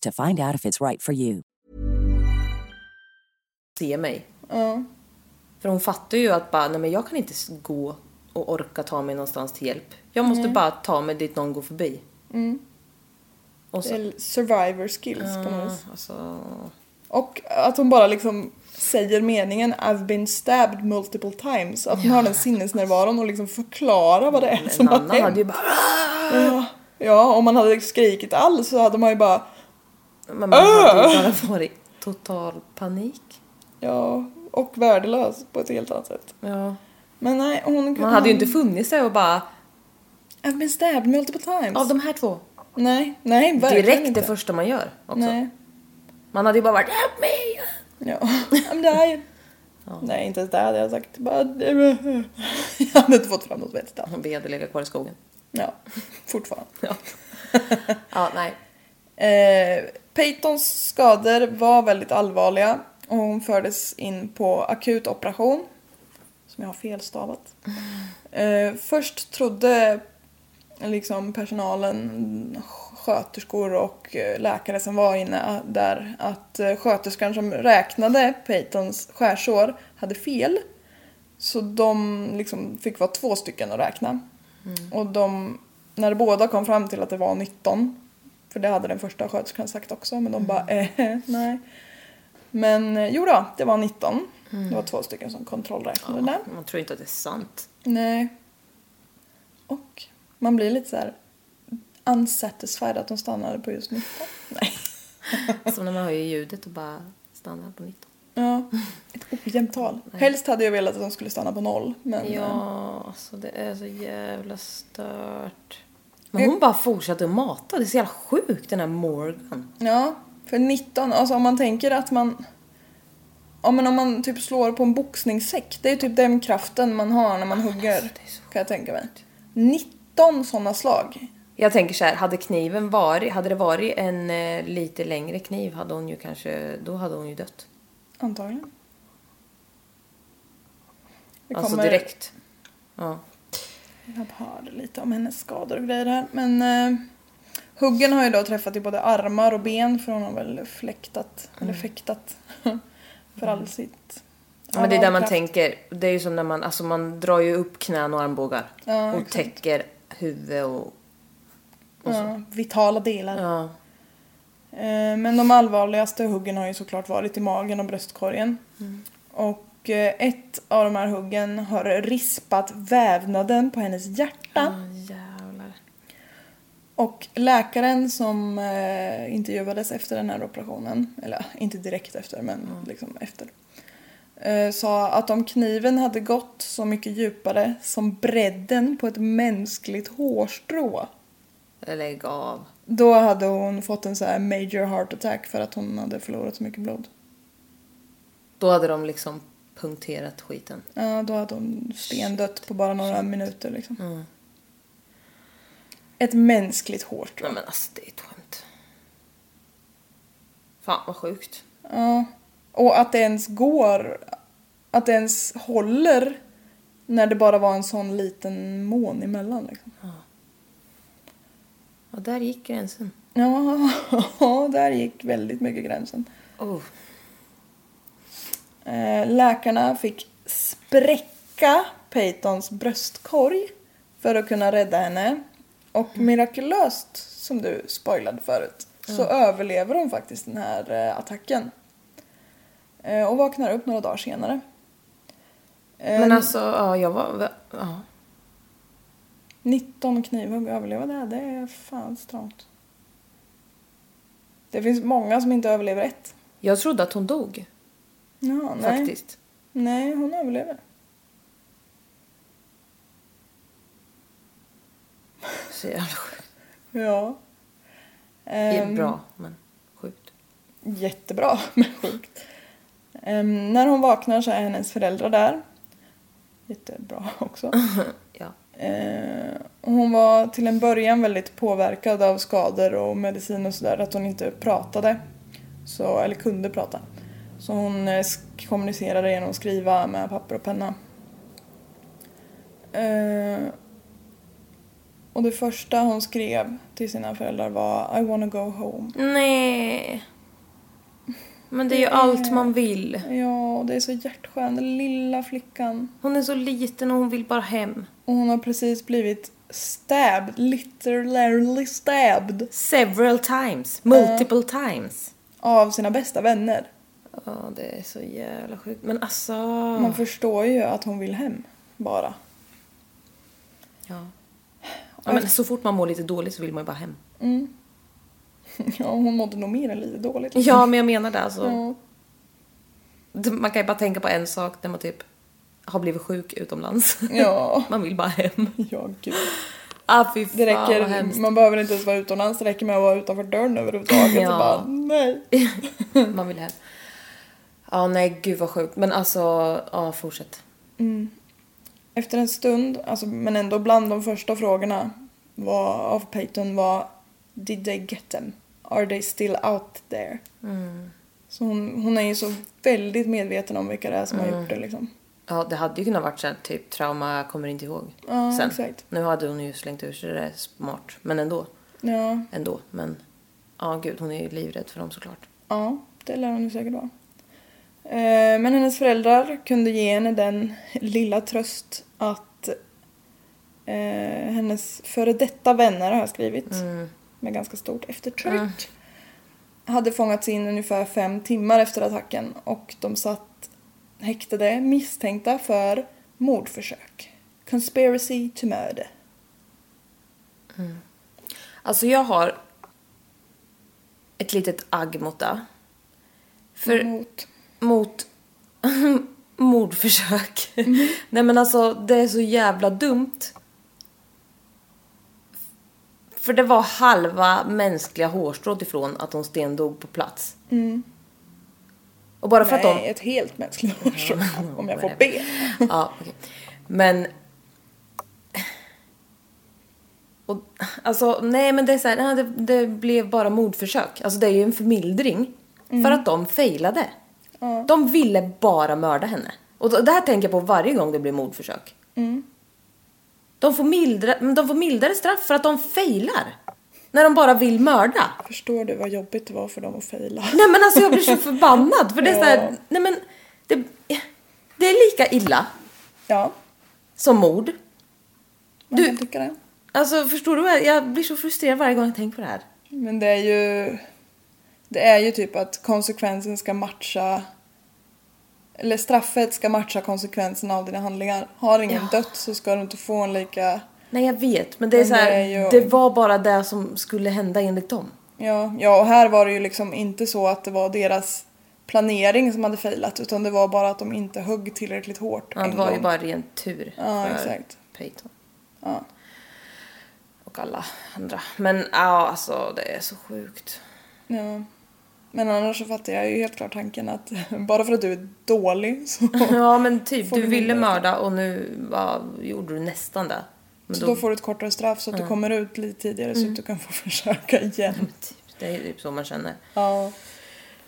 C: to find out if it's right for you.
B: se mig.
A: Ja.
B: För hon fattar ju att bara, nej men jag kan inte gå och orka ta mig någonstans till hjälp. Jag måste bara ta mig dit någon går förbi. Och
A: Det
B: så,
A: är survivor skills på något vis.
B: alltså,
A: Och att hon bara liksom säger meningen I've been stabbed multiple times. Att hon har den sinnesnärvaron och liksom förklarar vad det är som
B: en
A: har
B: annan
A: hänt.
B: hade ju bara,
A: Ja. ja, om man hade skrikit alls så hade man ju bara
B: men man hade ju bara varit total panik.
A: ja, och värdelös på ett helt annat sätt.
B: Ja.
A: Men nej, hon...
B: Man hade ju inte funnits där och bara,
A: I've been stabbed multiple times.
B: av de här två.
A: Nej, nej, verkligen
B: Direkt
A: inte.
B: det första man gör också.
A: Nej.
B: Man hade ju bara varit, hjälp mig!
A: Ja, I'm dying. Nej, inte ens det hade jag sagt. Bara... Jag hade inte fått fram något vettigt alls.
B: Vi hade legat kvar i skogen.
A: Ja, fortfarande.
B: Ja. ja, nej.
A: Eh, Peytons skador var väldigt allvarliga och hon fördes in på akutoperation. Som jag har felstavat. Eh, först trodde liksom personalen, sköterskor och eh, läkare som var inne där att eh, sköterskan som räknade Peytons skärsår hade fel. Så de liksom fick vara två stycken att räkna. Och de, när båda kom fram till att det var 19, för det hade den första sköterskan sagt också, men de bara eh, nej. Men eh, jo då, det var 19. Det var två stycken som kontrollräknade där.
B: Man tror inte att det är sant.
A: Nej. Och man blir lite så här unsatisfied att de stannade på just 19. Nej.
B: Som när man höjer ljudet och bara stannar på 19.
A: Ja, ett ojämnt tal. Helst hade jag velat att de skulle stanna på noll, men eh,
B: Ja, alltså det är så jävla stört. Men hon bara fortsatte att mata. Det är så jävla sjukt den här Morgan.
A: Ja, för 19, alltså om man tänker att man... Ja men om man typ slår på en boxningssäck, det är typ den kraften man har när man hugger. Kan jag tänka mig. 19 sådana slag.
B: Jag tänker så här, hade kniven varit, hade det varit en eh, lite längre kniv hade hon ju kanske, då hade hon ju dött.
A: Antagligen. Vi
B: Alltså
A: kommer-
B: direkt. Ja.
A: Jag hörde lite om hennes skador och grejer här. Men eh, huggen har ju då träffat i både armar och ben för hon har väl fläktat, eller fäktat för all sitt...
B: Ja, men det är där man
A: kraft.
B: tänker, det är ju som när man, alltså man drar ju upp knän och armbågar.
A: Ja,
B: och
A: exakt.
B: täcker huvud och,
A: Ja, vitala delar.
B: ja.
A: Eh, Men de allvarligaste huggen har ju såklart varit i magen och bröstkorgen. Och eh, ett av de här huggen har rispat vävnaden på hennes hjärta.
B: Jävlar.
A: Och läkaren som eh, intervjuades efter den här operationen, eller inte direkt efter men liksom efter. Eh, sa att om kniven hade gått så mycket djupare som bredden på ett mänskligt hårstrå.
B: Lägg av.
A: Då hade hon fått en så här major heart attack för att hon hade förlorat så mycket blod.
B: Då hade de liksom punkterat skiten.
A: Ja, då hade hon stendött på bara några minuter liksom. Ett mänskligt hårstrå.
B: Nej men alltså det är ett skämt. Fan vad sjukt.
A: Ja. Och att det ens går, att det ens håller när det bara var en sån liten mån emellan liksom.
B: Ja, där gick gränsen.
A: Ja, där gick väldigt mycket gränsen.
B: Oh.
A: Eh, läkarna fick spräcka Peytons bröstkorg för att kunna rädda henne. Och mirakulöst, som du spoilade förut, så överlever hon faktiskt den här eh, attacken. Eh, och vaknar upp några dagar senare.
B: Men alltså, ja jag var... Ja.
A: 19 knivhugg överleva det, det är fan strångt. Det finns många som inte överlever ett.
B: Jag trodde att hon dog.
A: Ja, nej.
B: Faktiskt.
A: Nej, hon överlever.
B: Så jävla sjukt.
A: Ja. Ehm,
B: bra, men...
A: jättebra men sjukt. Ehm, när hon vaknar så är hennes föräldrar där. Jättebra också.
B: Ja.
A: Och hon var till en början väldigt påverkad av skador och medicin och sådär. Att hon inte pratade. Så, eller kunde prata. Så hon eh, kommunicerade genom att skriva med papper och penna. Eh, och det första hon skrev till sina föräldrar var I wanna go home.
B: Nej. Men det är ju allt man vill.
A: Ja, det är så hjärtskönt. Den lilla flickan.
B: Hon är så liten och hon vill bara hem.
A: Och hon har precis blivit stabbed, literally stabbed,
B: Several times. Multiple times.
A: av sina bästa vänner.
B: Ja, det är så jävla sjukt. Men alltså...
A: Man förstår ju att hon vill hem, bara.
B: Ja. ja. Men så fort man mår lite dåligt så vill man ju bara hem.
A: Ja, hon mådde nog mer än lite dåligt.
B: Ja, men jag menar det alltså.
A: Ja.
B: Det- Man kan ju bara tänka på en sak när man typ har blivit sjuk utomlands.
A: Ja.
B: Man vill bara hem.
A: Ja, gud.
B: Ah, fy fan
A: Det
B: vad
A: räcker,
B: hemskt.
A: man behöver inte ens vara utomlands, det räcker med att vara utanför dörren överhuvudtaget.
B: Ja.
A: Så bara, nej.
B: Man vill hem. Ja, nej gud vad sjukt. Men alltså, ja fortsätt.
A: Efter en stund, alltså, men ändå bland de första frågorna var, av Peyton var Did they get them? Are they still out there? Så hon, hon är ju så väldigt medveten om vilka det är som har gjort det liksom.
B: Ja, det hade ju kunnat varit såhär typ trauma kommer inte ihåg.
A: Ja,
B: Sen.
A: exakt.
B: Nu hade hon ju slängt ur sig det smart. Men ändå.
A: Ja,
B: Ändå. Men ja, gud hon är ju livrädd för dem såklart.
A: ja det lär hon ju säkert vara. Eh, Men hennes föräldrar kunde ge henne den lilla tröst att eh, hennes före detta vänner har jag skrivit med ganska stort eftertryck hade fångats in ungefär fem timmar efter attacken och de satt häktade misstänkta för mordförsök. Conspiracy to murder.
B: Alltså jag har ett litet agg mot det. För
A: Mot.
B: Mot mordförsök. Nej men alltså det är så jävla dumt. För det var halva mänskliga hårstrået ifrån att hon stendog på plats. Och bara för
A: Nej,
B: att de...
A: ett helt mänskligt hårstrå. om jag får be.
B: Ja, okej. Men... Och, alltså, nej men det är så här, nej, det, det blev bara mordförsök. Alltså det är ju en förmildring. För att de failade. De ville bara mörda henne. Och det här tänker jag på varje gång det blir mordförsök. De, får mildra, de får mildare straff för att de failar. När de bara vill mörda.
A: Förstår du vad jobbigt det var för dem att faila?
B: Nej men alltså jag blir så förbannad. För det är så här, nej men. Det, det är lika illa
A: Ja,
B: som mord.
A: man
B: Du-
A: kan tycka det.
B: Alltså förstår du jag blir så frustrerad varje gång jag tänker på det här.
A: Men det är ju... Det är ju typ att konsekvensen ska matcha... Eller straffet ska matcha konsekvenserna av dina handlingar. Har ingen dött så ska du inte få en lika...
B: Nej jag vet men det är
A: Men
B: så här,
A: det ju-
B: det var bara det som skulle hända enligt dem.
A: Ja, ja, och här var det ju liksom inte så att det var deras planering som hade failat utan det var bara att de inte högg tillräckligt hårt
B: Ja, det var ju
A: gång.
B: bara ren tur
A: Ja,
B: för
A: exakt.
B: Peyton.
A: Ja.
B: Och alla andra. Men ja, alltså det är så sjukt.
A: Ja. Men annars så fattar jag ju helt klart tanken att bara för att du är dålig så,
B: Ja men typ, du ville mörda och nu ja, gjorde du nästan det. Men
A: så då får du ett kortare straff så att du kommer ut lite tidigare så att du kan få försöka igen.
B: typ, det är typ så man känner.
A: Ja.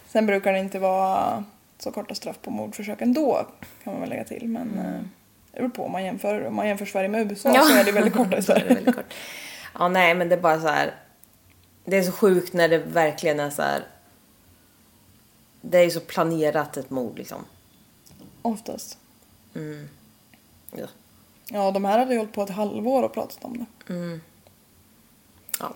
A: Sen brukar det inte vara så korta straff på mordförsök ändå kan man väl lägga till men eh, det beror på om man jämför, om man jämför Sverige med USA så är det väldigt korta i Sverige.
B: väldigt kort. Ja, nej, men det är bara så här. Det är så sjukt när det verkligen är så här. Det är ju så planerat ett mord liksom.
A: Oftast.
B: Ja.
A: Ja, de här hade ju hållit på ett halvår och pratat om det.
B: ja.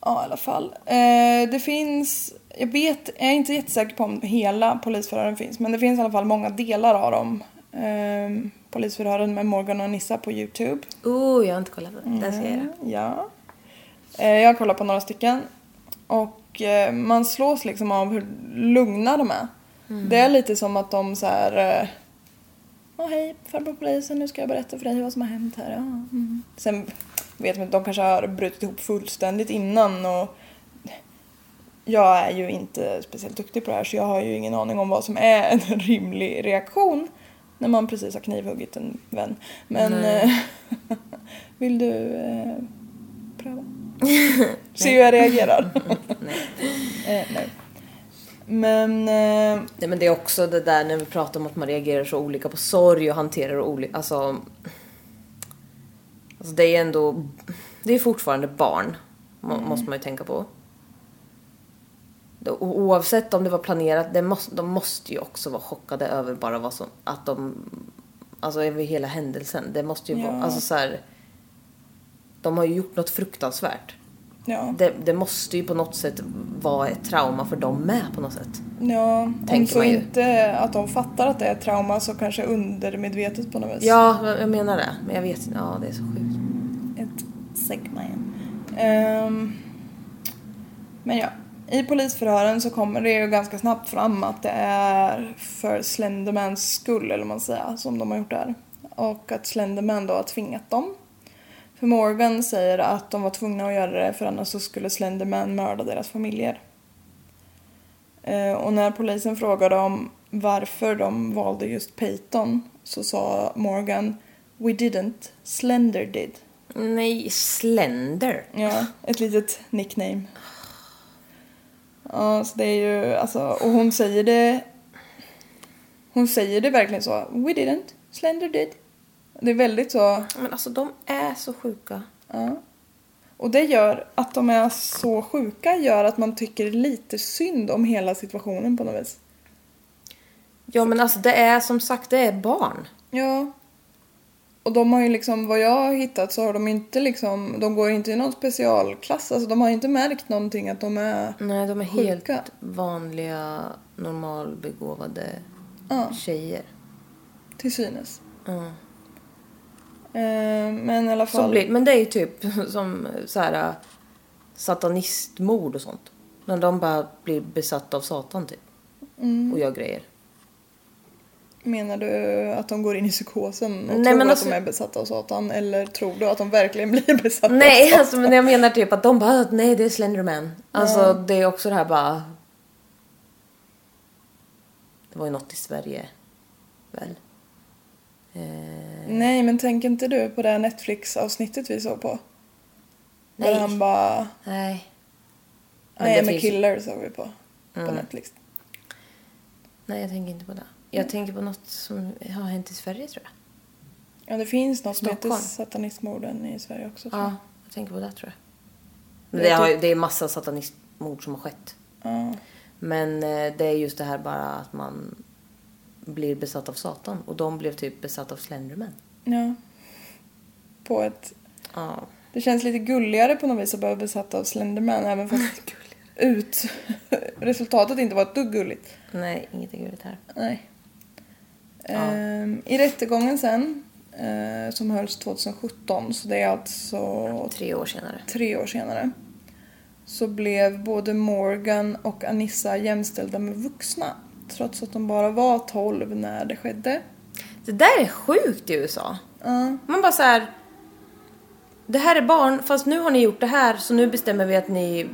A: Ja, i alla fall. Eh, det finns, jag vet, jag är inte jättesäker på om hela polisförhören finns, men det finns i alla fall många delar av dem. Eh, polisförhören med Morgan och Nissa på Youtube.
B: Oh, jag har inte kollat på det. Det ska jag göra.
A: Ja. Eh, jag har kollat på några stycken. Och eh, man slås liksom av hur lugna de är. Det är lite som att de så här... Eh, Åh hej, farbror polisen, nu ska jag berätta för dig vad som har hänt här. Ja, mm. Sen vet man inte, de kanske har brutit ihop fullständigt innan och jag är ju inte speciellt duktig på det här så jag har ju ingen aning om vad som är en rimlig reaktion när man precis har knivhuggit en vän. Men eh, vill du eh, pröva? Se hur jag reagerar. eh, nej. Men eh,
B: Nej, men det är också det där när vi pratar om att man reagerar så olika på sorg och hanterar olika, alltså, alltså det är ändå, det är fortfarande barn, må, måste man ju tänka på. Det- o- Oavsett om det var planerat, det måste, de måste ju också vara chockade över bara vad som, att de, alltså över hela händelsen. Det måste ju vara,
A: Ja.
B: alltså så här, de har ju gjort något fruktansvärt.
A: ja,
B: Det, det måste ju på något sätt vara ett trauma för dem med på något sätt.
A: ja om så inte att de fattar att det är ett trauma så kanske undermedvetet på något vis.
B: Ja, jag menar det. Men jag vet inte. Ja, det är så sjukt.
A: Ett segment. Ehm, men ja, i polisförhören så kommer det ju ganska snabbt fram att det är för Slendermans skull, eller man säger, som de har gjort det här. Och att Slenderman då har tvingat dem. För Morgan säger att de var tvungna att göra det för annars så skulle Slenderman mörda deras familjer. Eh, och när polisen frågade om varför de valde just Peyton så sa Morgan We didn't, Slender did.
B: Nej, Slender.
A: Ja, ett litet nickname. Ja, så det är ju alltså, och hon säger det... Hon säger det verkligen så. We didn't, Slender did. Det är väldigt så,
B: Men alltså de är så sjuka.
A: ja. Och det gör att de är så sjuka gör att man tycker lite synd om hela situationen på något vis.
B: Ja, men alltså det är som sagt, det är barn.
A: Ja. Och de har ju liksom, vad jag har hittat så har de inte liksom, de går inte i någon specialklass. Alltså de har inte märkt någonting att de är
B: Nej, de är
A: Sjuka.
B: helt vanliga, normalbegåvade
A: Ja.
B: tjejer.
A: till synes.
B: Ja.
A: Eh, men i alla fall.
B: Som blir, men det är ju typ som så här äh, satanistmord och sånt. När de bara blir besatta av Satan typ.
A: Mm.
B: Och gör grejer.
A: Menar du att de går in i psykosen och
B: Nej,
A: tror
B: men
A: att
B: alltså-
A: de är besatta av Satan? Eller tror du att de verkligen blir besatta
B: Nej,
A: av Satan?
B: alltså, men jag menar typ att de bara, nej det är Slenderman. Alltså det är också det här bara... Det var ju något i Sverige, väl? Eh,
A: Nej, men tänker inte du på det Netflix-avsnittet vi såg på? Där
B: Nej.
A: han bara...
B: nej. Men
A: a
B: finns ju-
A: killer såg vi på. På
B: Mm.
A: Netflix.
B: Nej, jag tänker inte på det. Jag tänker på något som har hänt i Sverige tror jag.
A: Ja, det finns något som heter
B: Stockholm.
A: satanistmorden i Sverige också. tror
B: Ja,
A: jag.
B: jag tänker på det tror jag.
A: Det
B: Det,
A: är
B: har, det är massa satanistmord som har skett.
A: Ja.
B: Men eh, det är just det här bara att man blir besatt av Satan. Och de blev typ besatt av Slenderman.
A: ja. På ett...
B: Ja.
A: Det känns lite gulligare på något vis att vara besatt av Slenderman även fast ut... resultatet inte var ett dugg gulligt.
B: Nej, inget är gulligt här.
A: Nej. Ehm, I rättegången sen, eh, som hölls 2017, så det är alltså
B: Tre år senare.
A: tre år senare, så blev både Morgan och Anissa jämställda med vuxna. Trots att de bara var 12 när det skedde.
B: Det där är sjukt i USA.
A: Ja.
B: Man bara så här. Det här är barn, fast nu har ni gjort det här så nu bestämmer vi att ni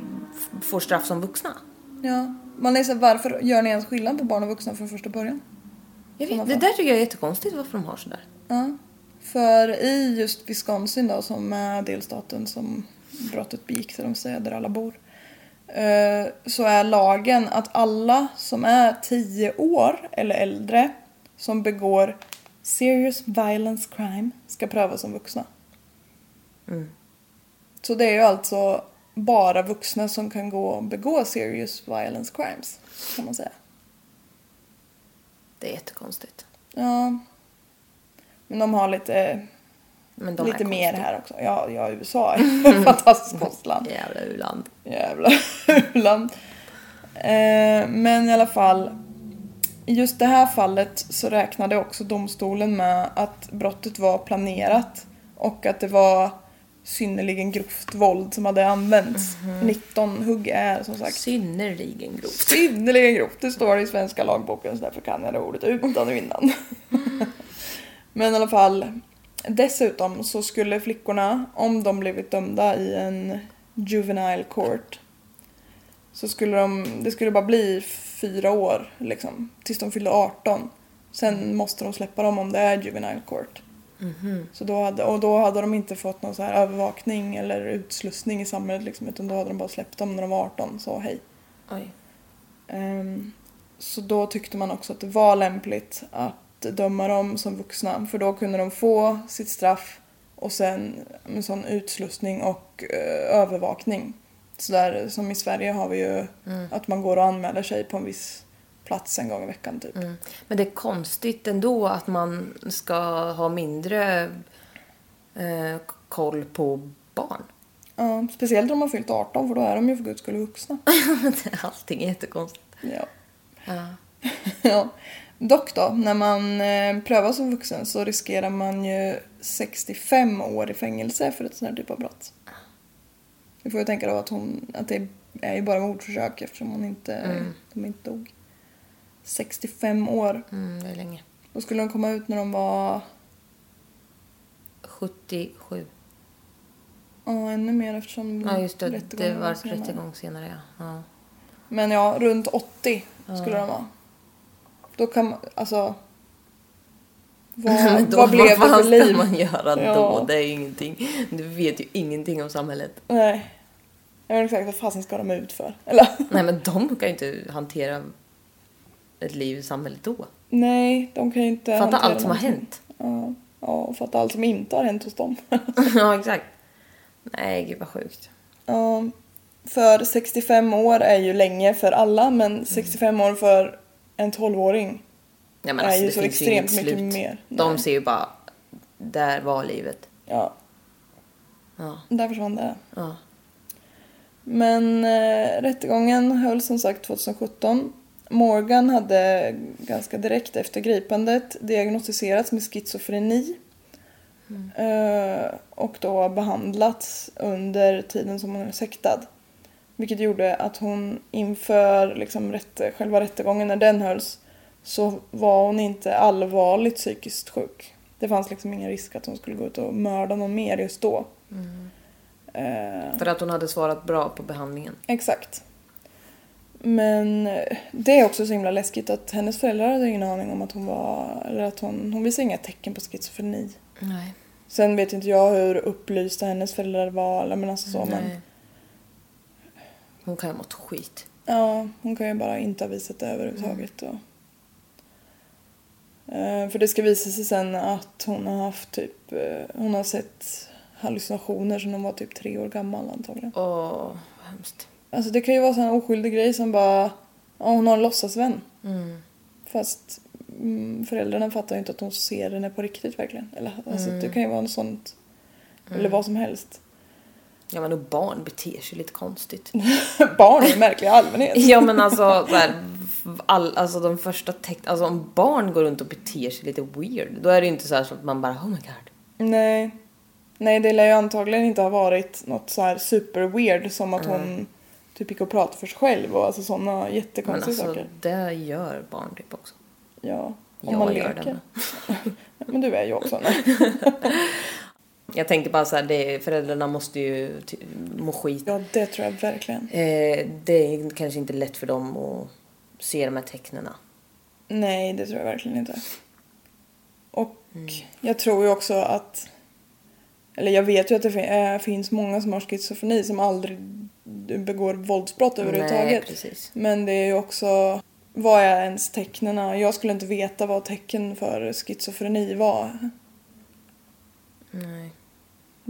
B: får straff som vuxna.
A: ja. Man är så här, varför gör ni ens skillnad på barn och vuxna från första början?
B: Jag vet, det där tycker jag är jättekonstigt varför de har sådär.
A: Ja. För i just Wisconsin då, som är delstaten som brottet begicks, de säger där alla bor, så är lagen att alla som är 10 år eller äldre som begår serious violence crime ska prövas som vuxna. Så det är ju alltså bara vuxna som kan gå och begå serious violence crimes, kan man säga.
B: Det är jättekonstigt.
A: Ja. Men de har lite Lite
B: är
A: mer här också. Ja, ja USA är ett fantastiskt konstigt
B: Jävla u-land.
A: Jävla u-land. Eh, men i alla fall. I just det här fallet så räknade också domstolen med att brottet var planerat och att det var synnerligen grovt våld som hade använts. 19 hugg är som sagt
B: Synnerligen grovt.
A: synnerligen grovt. Det står i svenska lagboken så därför kan jag det ordet utan och innan. Men i alla fall. Dessutom så skulle flickorna, om de blivit dömda i en juvenile court, så skulle de, det skulle bara bli fyra år liksom, tills de fyllde 18. Sen måste de släppa dem om det är juvenile court. Så då hade, och då hade de inte fått någon så här övervakning eller utslussning i samhället liksom, utan då hade de bara släppt dem när de var 18, så hej. Ehm, så då tyckte man också att det var lämpligt att döma dem som vuxna för då kunde de få sitt straff och sen en sån utslussning och eh, övervakning. Så där, som i Sverige har vi ju att man går och anmäler sig på en viss plats en gång i veckan typ.
B: Men det är konstigt ändå att man ska ha mindre eh, koll på barn.
A: Ja, speciellt om man fyllt 18 för då är de ju för guds skull vuxna.
B: Allting är jättekonstigt.
A: Ja.
B: Ja.
A: ja. Dock då, när man eh, prövas som vuxen så riskerar man ju 65 år i fängelse för ett sånt här typ av brott. Vi får ju tänka då att, hon, att det är ju bara mordförsök eftersom hon inte, de inte dog. 65 år.
B: Mm, det är länge.
A: Då skulle de komma ut när de var
B: 77.
A: ja, ännu mer eftersom
B: Ja, just det. Det var rättegång senare, ja. ja.
A: Men ja, runt 80 skulle de vara. Då kan man, alltså... Vad,
B: Men då,
A: vad blev det
B: vad
A: för liv?
B: ska man göra
A: Ja.
B: då? Det är ju ingenting. Du vet ju ingenting om samhället.
A: Nej. Jag vet exakt vad fasen ska de ut för. Eller?
B: Nej, men de kan ju inte hantera ett liv i samhället då.
A: Nej, de kan ju inte
B: Fatta allt som har
A: någonting.
B: hänt.
A: Ja, ja, och fatta allt som inte har hänt hos dem.
B: ja, exakt. Nej, gud vad sjukt.
A: ja, för 65 år är ju länge för alla, men 65 år för en 12-åring.
B: Ja, men
A: är
B: alltså,
A: ju så
B: ju
A: extremt
B: inget
A: mycket mer.
B: De
A: Nej.
B: ser ju bara, där var livet.
A: Ja,
B: Ja,
A: där försvann det.
B: ja.
A: Men eh, rättegången höll som sagt 2017. Morgan hade ganska direkt efter gripandet diagnostiserats med schizofreni. Eh, och då behandlats under tiden som hon är häktad. Vilket gjorde att hon inför liksom, rätt, själva rättegången när den hölls så var hon inte allvarligt psykiskt sjuk. Det fanns liksom ingen risk att hon skulle gå ut och mörda någon mer just då. Eh,
B: För att hon hade svarat bra på behandlingen.
A: Exakt. Men det är också så himla läskigt att hennes föräldrar hade ingen aning om att hon var, eller att hon, hon visade inga tecken på schizofreni.
B: Nej.
A: Sen vet inte jag hur upplysta hennes föräldrar var, eller men alltså så men
B: Nej. Hon kan ju ha mått skit.
A: ja, hon kan ju bara inte ha visat det överhuvudtaget. Och, Eh, för det ska visa sig sen att hon har haft typ, eh, hon har sett hallucinationer sedan hon var typ tre år gammal antagligen.
B: Åh, vad hemskt.
A: Alltså det kan ju vara här oskyldig grej som bara, ja hon har en låtsasvän.
B: Mm.
A: Fast mm, föräldrarna fattar ju inte att hon ser henne på riktigt verkligen. Eller, alltså,
B: Mm.
A: Det kan ju vara något sånt. Eller vad som helst.
B: Ja, men och barn beter sig lite konstigt.
A: Barn i allmänhet.
B: Ja men alltså, så här, all, alltså de första tecknen, alltså om barn går runt och beter sig lite weird, då är det ju inte så här så att man bara oh my god.
A: Nej. Nej, det lär ju antagligen inte ha varit något så här super weird som att hon typ gick och pratade för sig själv och alltså sådana
B: Men
A: jättekonstiga
B: alltså
A: saker.
B: det gör barn typ också.
A: Ja, om
B: Jag
A: man
B: gör
A: leker.
B: det
A: Men du är ju också nej.
B: Jag tänker bara så här, det, föräldrarna måste ju ty- må skit.
A: Ja, det tror jag verkligen.
B: Eh, det är kanske inte lätt för dem att se de här tecknena.
A: Nej, det tror jag verkligen inte. Och jag tror ju också att... Eller jag vet ju att det fin- äh, finns många som har schizofreni som aldrig begår våldsbrott överhuvudtaget.
B: Nej, precis.
A: Men det är ju också... Vad är ens tecknena? Jag skulle inte veta vad tecken för schizofreni var.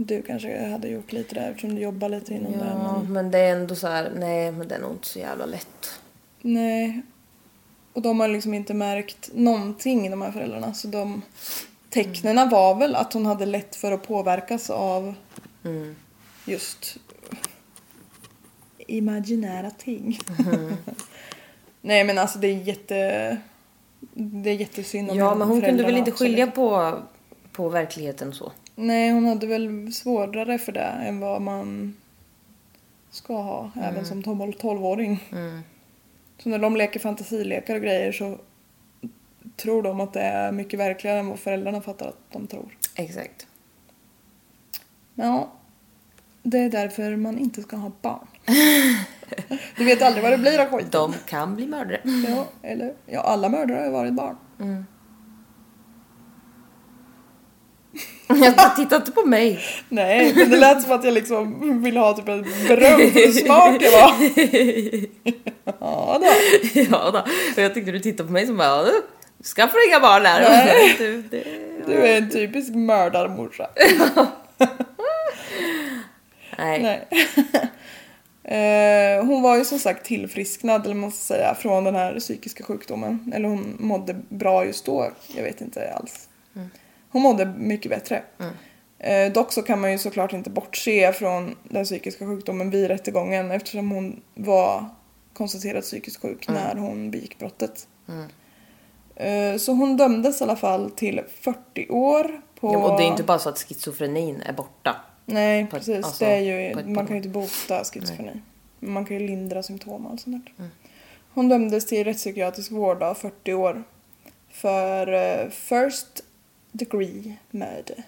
A: Du kanske hade gjort lite där eftersom du jobbar lite inom det.
B: Ja,
A: Men...
B: men det är ändå så här, nej men det är nog inte så jävla lätt.
A: Nej. Och de har liksom inte märkt någonting, de här föräldrarna. Så de tecknena var väl att hon hade lätt för att påverkas av just imaginära ting. Nej men alltså det är jätte... Det är jättesynd om
B: Ja, men hon kunde väl inte skilja på, på verkligheten så.
A: Nej, hon hade väl svårare för det än vad man ska ha, även som 12-åring. Så när de leker fantasilekar och grejer så tror de att det är mycket verkligare än vad föräldrarna fattar att de tror.
B: Exakt.
A: Ja, det är därför man inte ska ha barn. Du vet aldrig vad det blir av skiten.
B: De kan bli mördare.
A: Ja, eller ja, alla mördare har ju varit barn.
B: Jag tittar inte på mig.
A: Nej, men det lät som att jag liksom ville ha typ en beröm för smart jag var. Ja då.
B: Ja då. Och jag tyckte du tittade på mig som bara, "Du skaffar inga barn.
A: Nej.
B: Du, det...
A: Du är en typisk mördarmorsa.
B: Nej.
A: Nej. Eh, hon var ju som sagt tillfrisknad, eller man ska säga, från den här psykiska sjukdomen. Eller hon mådde bra just då, jag vet inte alls. Hon mådde mycket bättre. Eh, dock så kan man ju såklart inte bortse från den psykiska sjukdomen vid rättegången eftersom hon var konstaterat psykiskt sjuk när hon begick brottet. Eh, så hon dömdes i alla fall till 40 år på...
B: Ja, och det är inte bara så att schizofrenin är borta.
A: Nej,
B: på
A: precis.
B: alltså,
A: det är ju, man
B: par
A: kan ju inte bota schizofreni. Men man kan ju lindra symptom och allt sånt där. Hon dömdes till rättspsykiatrisk vård av 40 år för eh, first degree murder.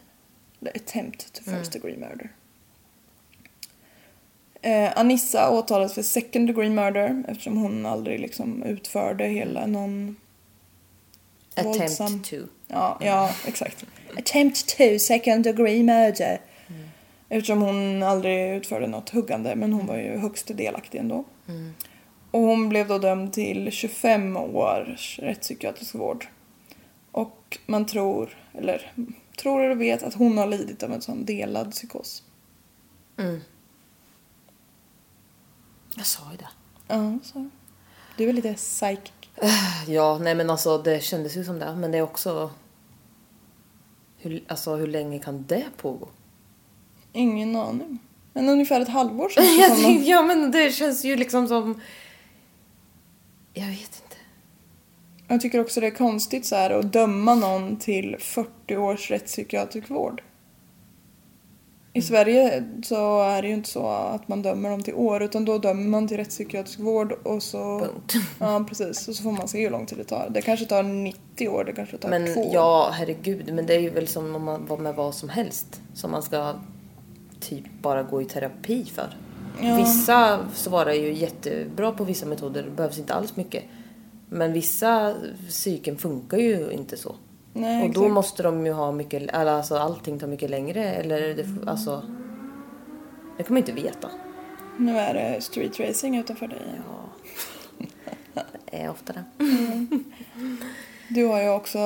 A: Eller attempt to first degree murder. Eh, Anissa åtalades för second degree murder eftersom hon aldrig liksom utförde hela någon
B: Attempt
A: Våldsam.
B: to.
A: Ja, ja exakt. Attempt to second degree murder. Eftersom hon aldrig utförde något huggande men hon var ju högst delaktig ändå. Och hon blev då dömd till 25 års rättspsykiatrisk vård. Och man tror, eller tror eller vet att hon har lidit av en sån delad psykos.
B: Jag sa ju det.
A: Ja, så. Du är lite psychic.
B: Ja, nej men alltså det kändes ju som det. Men det är också... Hur, alltså hur länge kan det pågå?
A: Ingen aning. Men ungefär ett halvår sedan.
B: ja men det känns ju liksom som... Jag vet inte.
A: Jag tycker också det är konstigt så här att döma någon till 40 års rättspsykiatrisk vård. I Sverige så är det ju inte så att man dömer dem till år utan då dömer man till rättspsykiatrisk vård och så...
B: Punkt.
A: Ja precis, och så får man se hur lång tid det tar. Det kanske tar 90 år, det kanske tar
B: Men
A: två år.
B: ja, herregud. Men det är ju väl som om man var med vad som helst. Som man ska typ bara gå i terapi för. Vissa svarar ju jättebra på vissa metoder. Det behövs inte alls mycket. Men vissa psyken funkar ju inte så.
A: Nej,
B: och då
A: exakt.
B: måste de ju ha mycket, alltså allting tar mycket längre. Eller det, alltså... Det kan man inte veta.
A: Nu är det street racing utanför dig.
B: Ja. Det är ofta det.
A: Du har ju också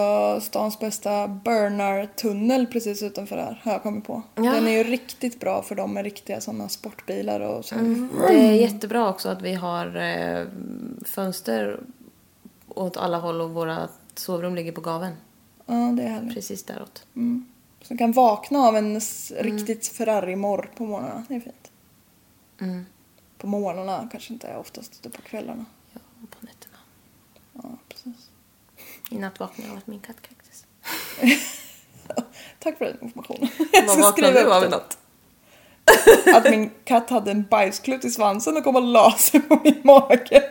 A: stans bästa burnar-tunnel precis utanför här, har jag kommit på.
B: Ja.
A: Den är ju riktigt bra för dem med riktiga sådana sportbilar och så.
B: Det är jättebra också att vi har eh, fönster åt alla håll och våra sovrum ligger på gaveln.
A: Ja, det är härligt.
B: Precis däråt.
A: Så man kan vakna av en s- riktigt Ferrari-morr på morgnarna. Det är fint. På morgnarna kanske inte oftast det på kvällarna.
B: Ja, och på nätterna.
A: Ja, precis.
B: I natt vaknade jag av att min katt kräktes.
A: Tack för den informationen.
B: Vad vaknade du av i natt?
A: Att min katt hade en bajsklut i svansen och kom och la sig på min mage.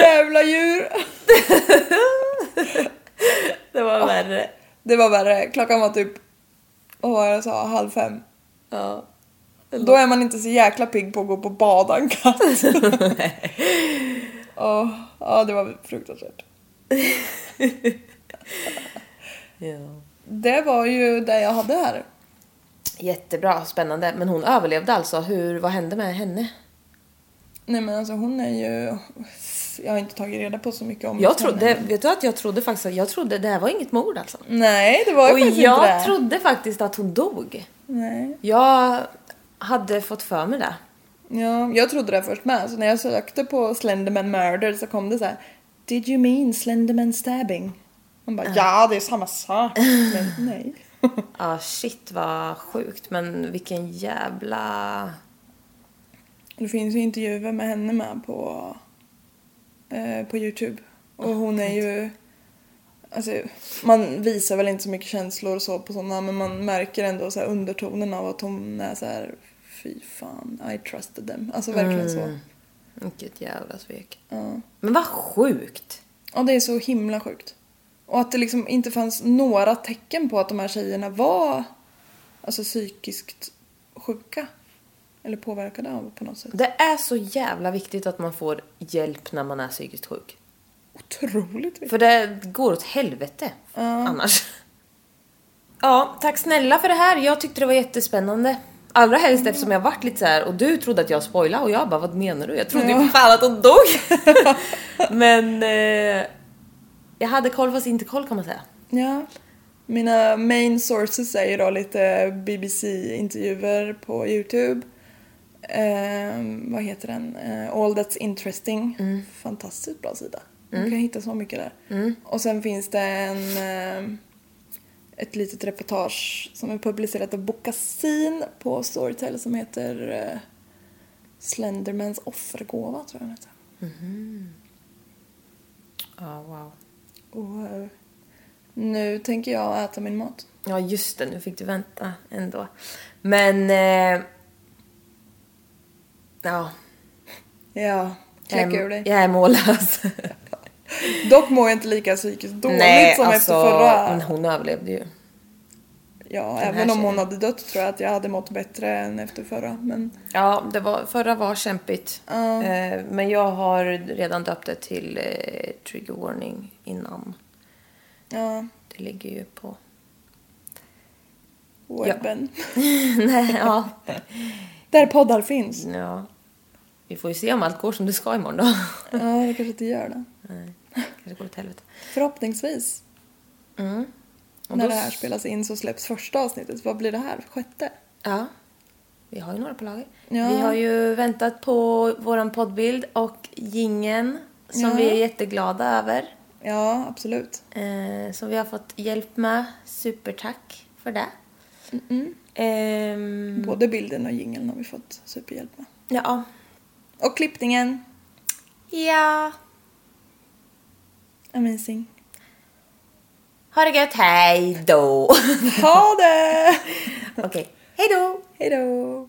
A: Jävla djur!
B: Det var värre.
A: Det var värre. Klockan var typ, vad var det jag sa, halv fem.
B: Ja.
A: Då är man inte så jäkla pigg på att gå på bada en katt. Åh, ja, det var fruktansvärt.
B: ja.
A: Det var ju det jag hade här.
B: Jättebra, spännande. Men hon överlevde alltså. Hur, vad hände med henne?
A: Nej men alltså hon är ju... Jag har inte tagit reda på så mycket om
B: Jag trodde,
A: henne.
B: vet du att jag trodde faktiskt jag trodde det här var inget mord alltså.
A: Nej, det var ju
B: Och
A: faktiskt
B: jag
A: inte det.
B: trodde faktiskt att hon dog.
A: Nej.
B: Jag hade fått för mig det.
A: Ja, jag trodde det först med. Så när jag sökte på Slenderman Murder så kom det så här. Did you mean Slenderman Stabbing? Man bara, ja det är samma sak. Men nej.
B: Ja, shit vad sjukt. Men vilken jävla...
A: Det finns ju intervjuer med henne med på, eh, på Youtube. Och hon är ju... Alltså, man visar väl inte så mycket känslor och så på sådana men man märker ändå så undertonen av att hon är så här fy fan, I trusted them. Alltså verkligen så.
B: Vilket jävla svek.
A: Ja.
B: Men vad sjukt.
A: Ja, det är så himla sjukt. Och att det liksom inte fanns några tecken på att de här tjejerna var alltså psykiskt sjuka. Eller påverkade av på något sätt.
B: Det är så jävla viktigt att man får hjälp när man är psykiskt sjuk.
A: Otroligt viktigt.
B: För det går åt helvete annars. Ja, tack snälla för det här. Jag tyckte det var jättespännande. Allra helst eftersom jag varit lite så här och du trodde att jag spoilade och jag bara vad menar du? Jag trodde ju för fan att hon dog. Men eh, jag hade koll fast inte koll kan man säga.
A: Ja. Mina main sources är ju då lite BBC-intervjuer på Youtube. Ehm, vad heter den? Eh, All That's Interesting. Fantastiskt bra sida. Man kan hitta så mycket där. Och sen finns det en, ehm, ett litet reportage som är publicerat av Bokasin på Storytel som heter eh, Slendermans offergåva tror jag den heter.
B: Ja, wow.
A: Och eh, nu tänker jag äta min mat.
B: Ja, just det. Nu fick du vänta ändå. Men... Ja.
A: Ja, kläck ur dig.
B: Jag är mållös.
A: Dock mår jag inte lika psykiskt dåligt
B: Nej,
A: som
B: alltså,
A: efter förra.
B: Men hon överlevde ju.
A: Ja,
B: här
A: även om hon hade dött tror jag att jag hade mått bättre än efter förra. Men
B: Ja, det var, förra var kämpigt.
A: Ja.
B: Eh, men jag har redan döpt det till eh, trigger warning innan.
A: ja,
B: Det ligger ju på...
A: webben.
B: Nej, ja.
A: Där poddar finns.
B: ja. Vi får ju se om allt går som det ska imorgon då.
A: Ja, det kanske inte gör det.
B: Kanske går åt helvete.
A: Förhoppningsvis.
B: Mm. Och
A: När
B: då
A: det här spelas in så släpps första avsnittet. Vad blir det här? Sjätte?
B: Ja. Vi har ju några på lager.
A: Ja.
B: Vi har ju väntat på våran poddbild och gingen som
A: Ja.
B: vi är jätteglada över.
A: Ja, absolut.
B: Eh, som vi har fått hjälp med. Supertack för det. Ehm,
A: Både bilden och jingeln har vi fått superhjälp med.
B: ja.
A: Och klippningen.
B: Ja.
A: Amazing.
B: Ha det gött, hej då!
A: Ha det!
B: Okej, hej då!
A: Hej då!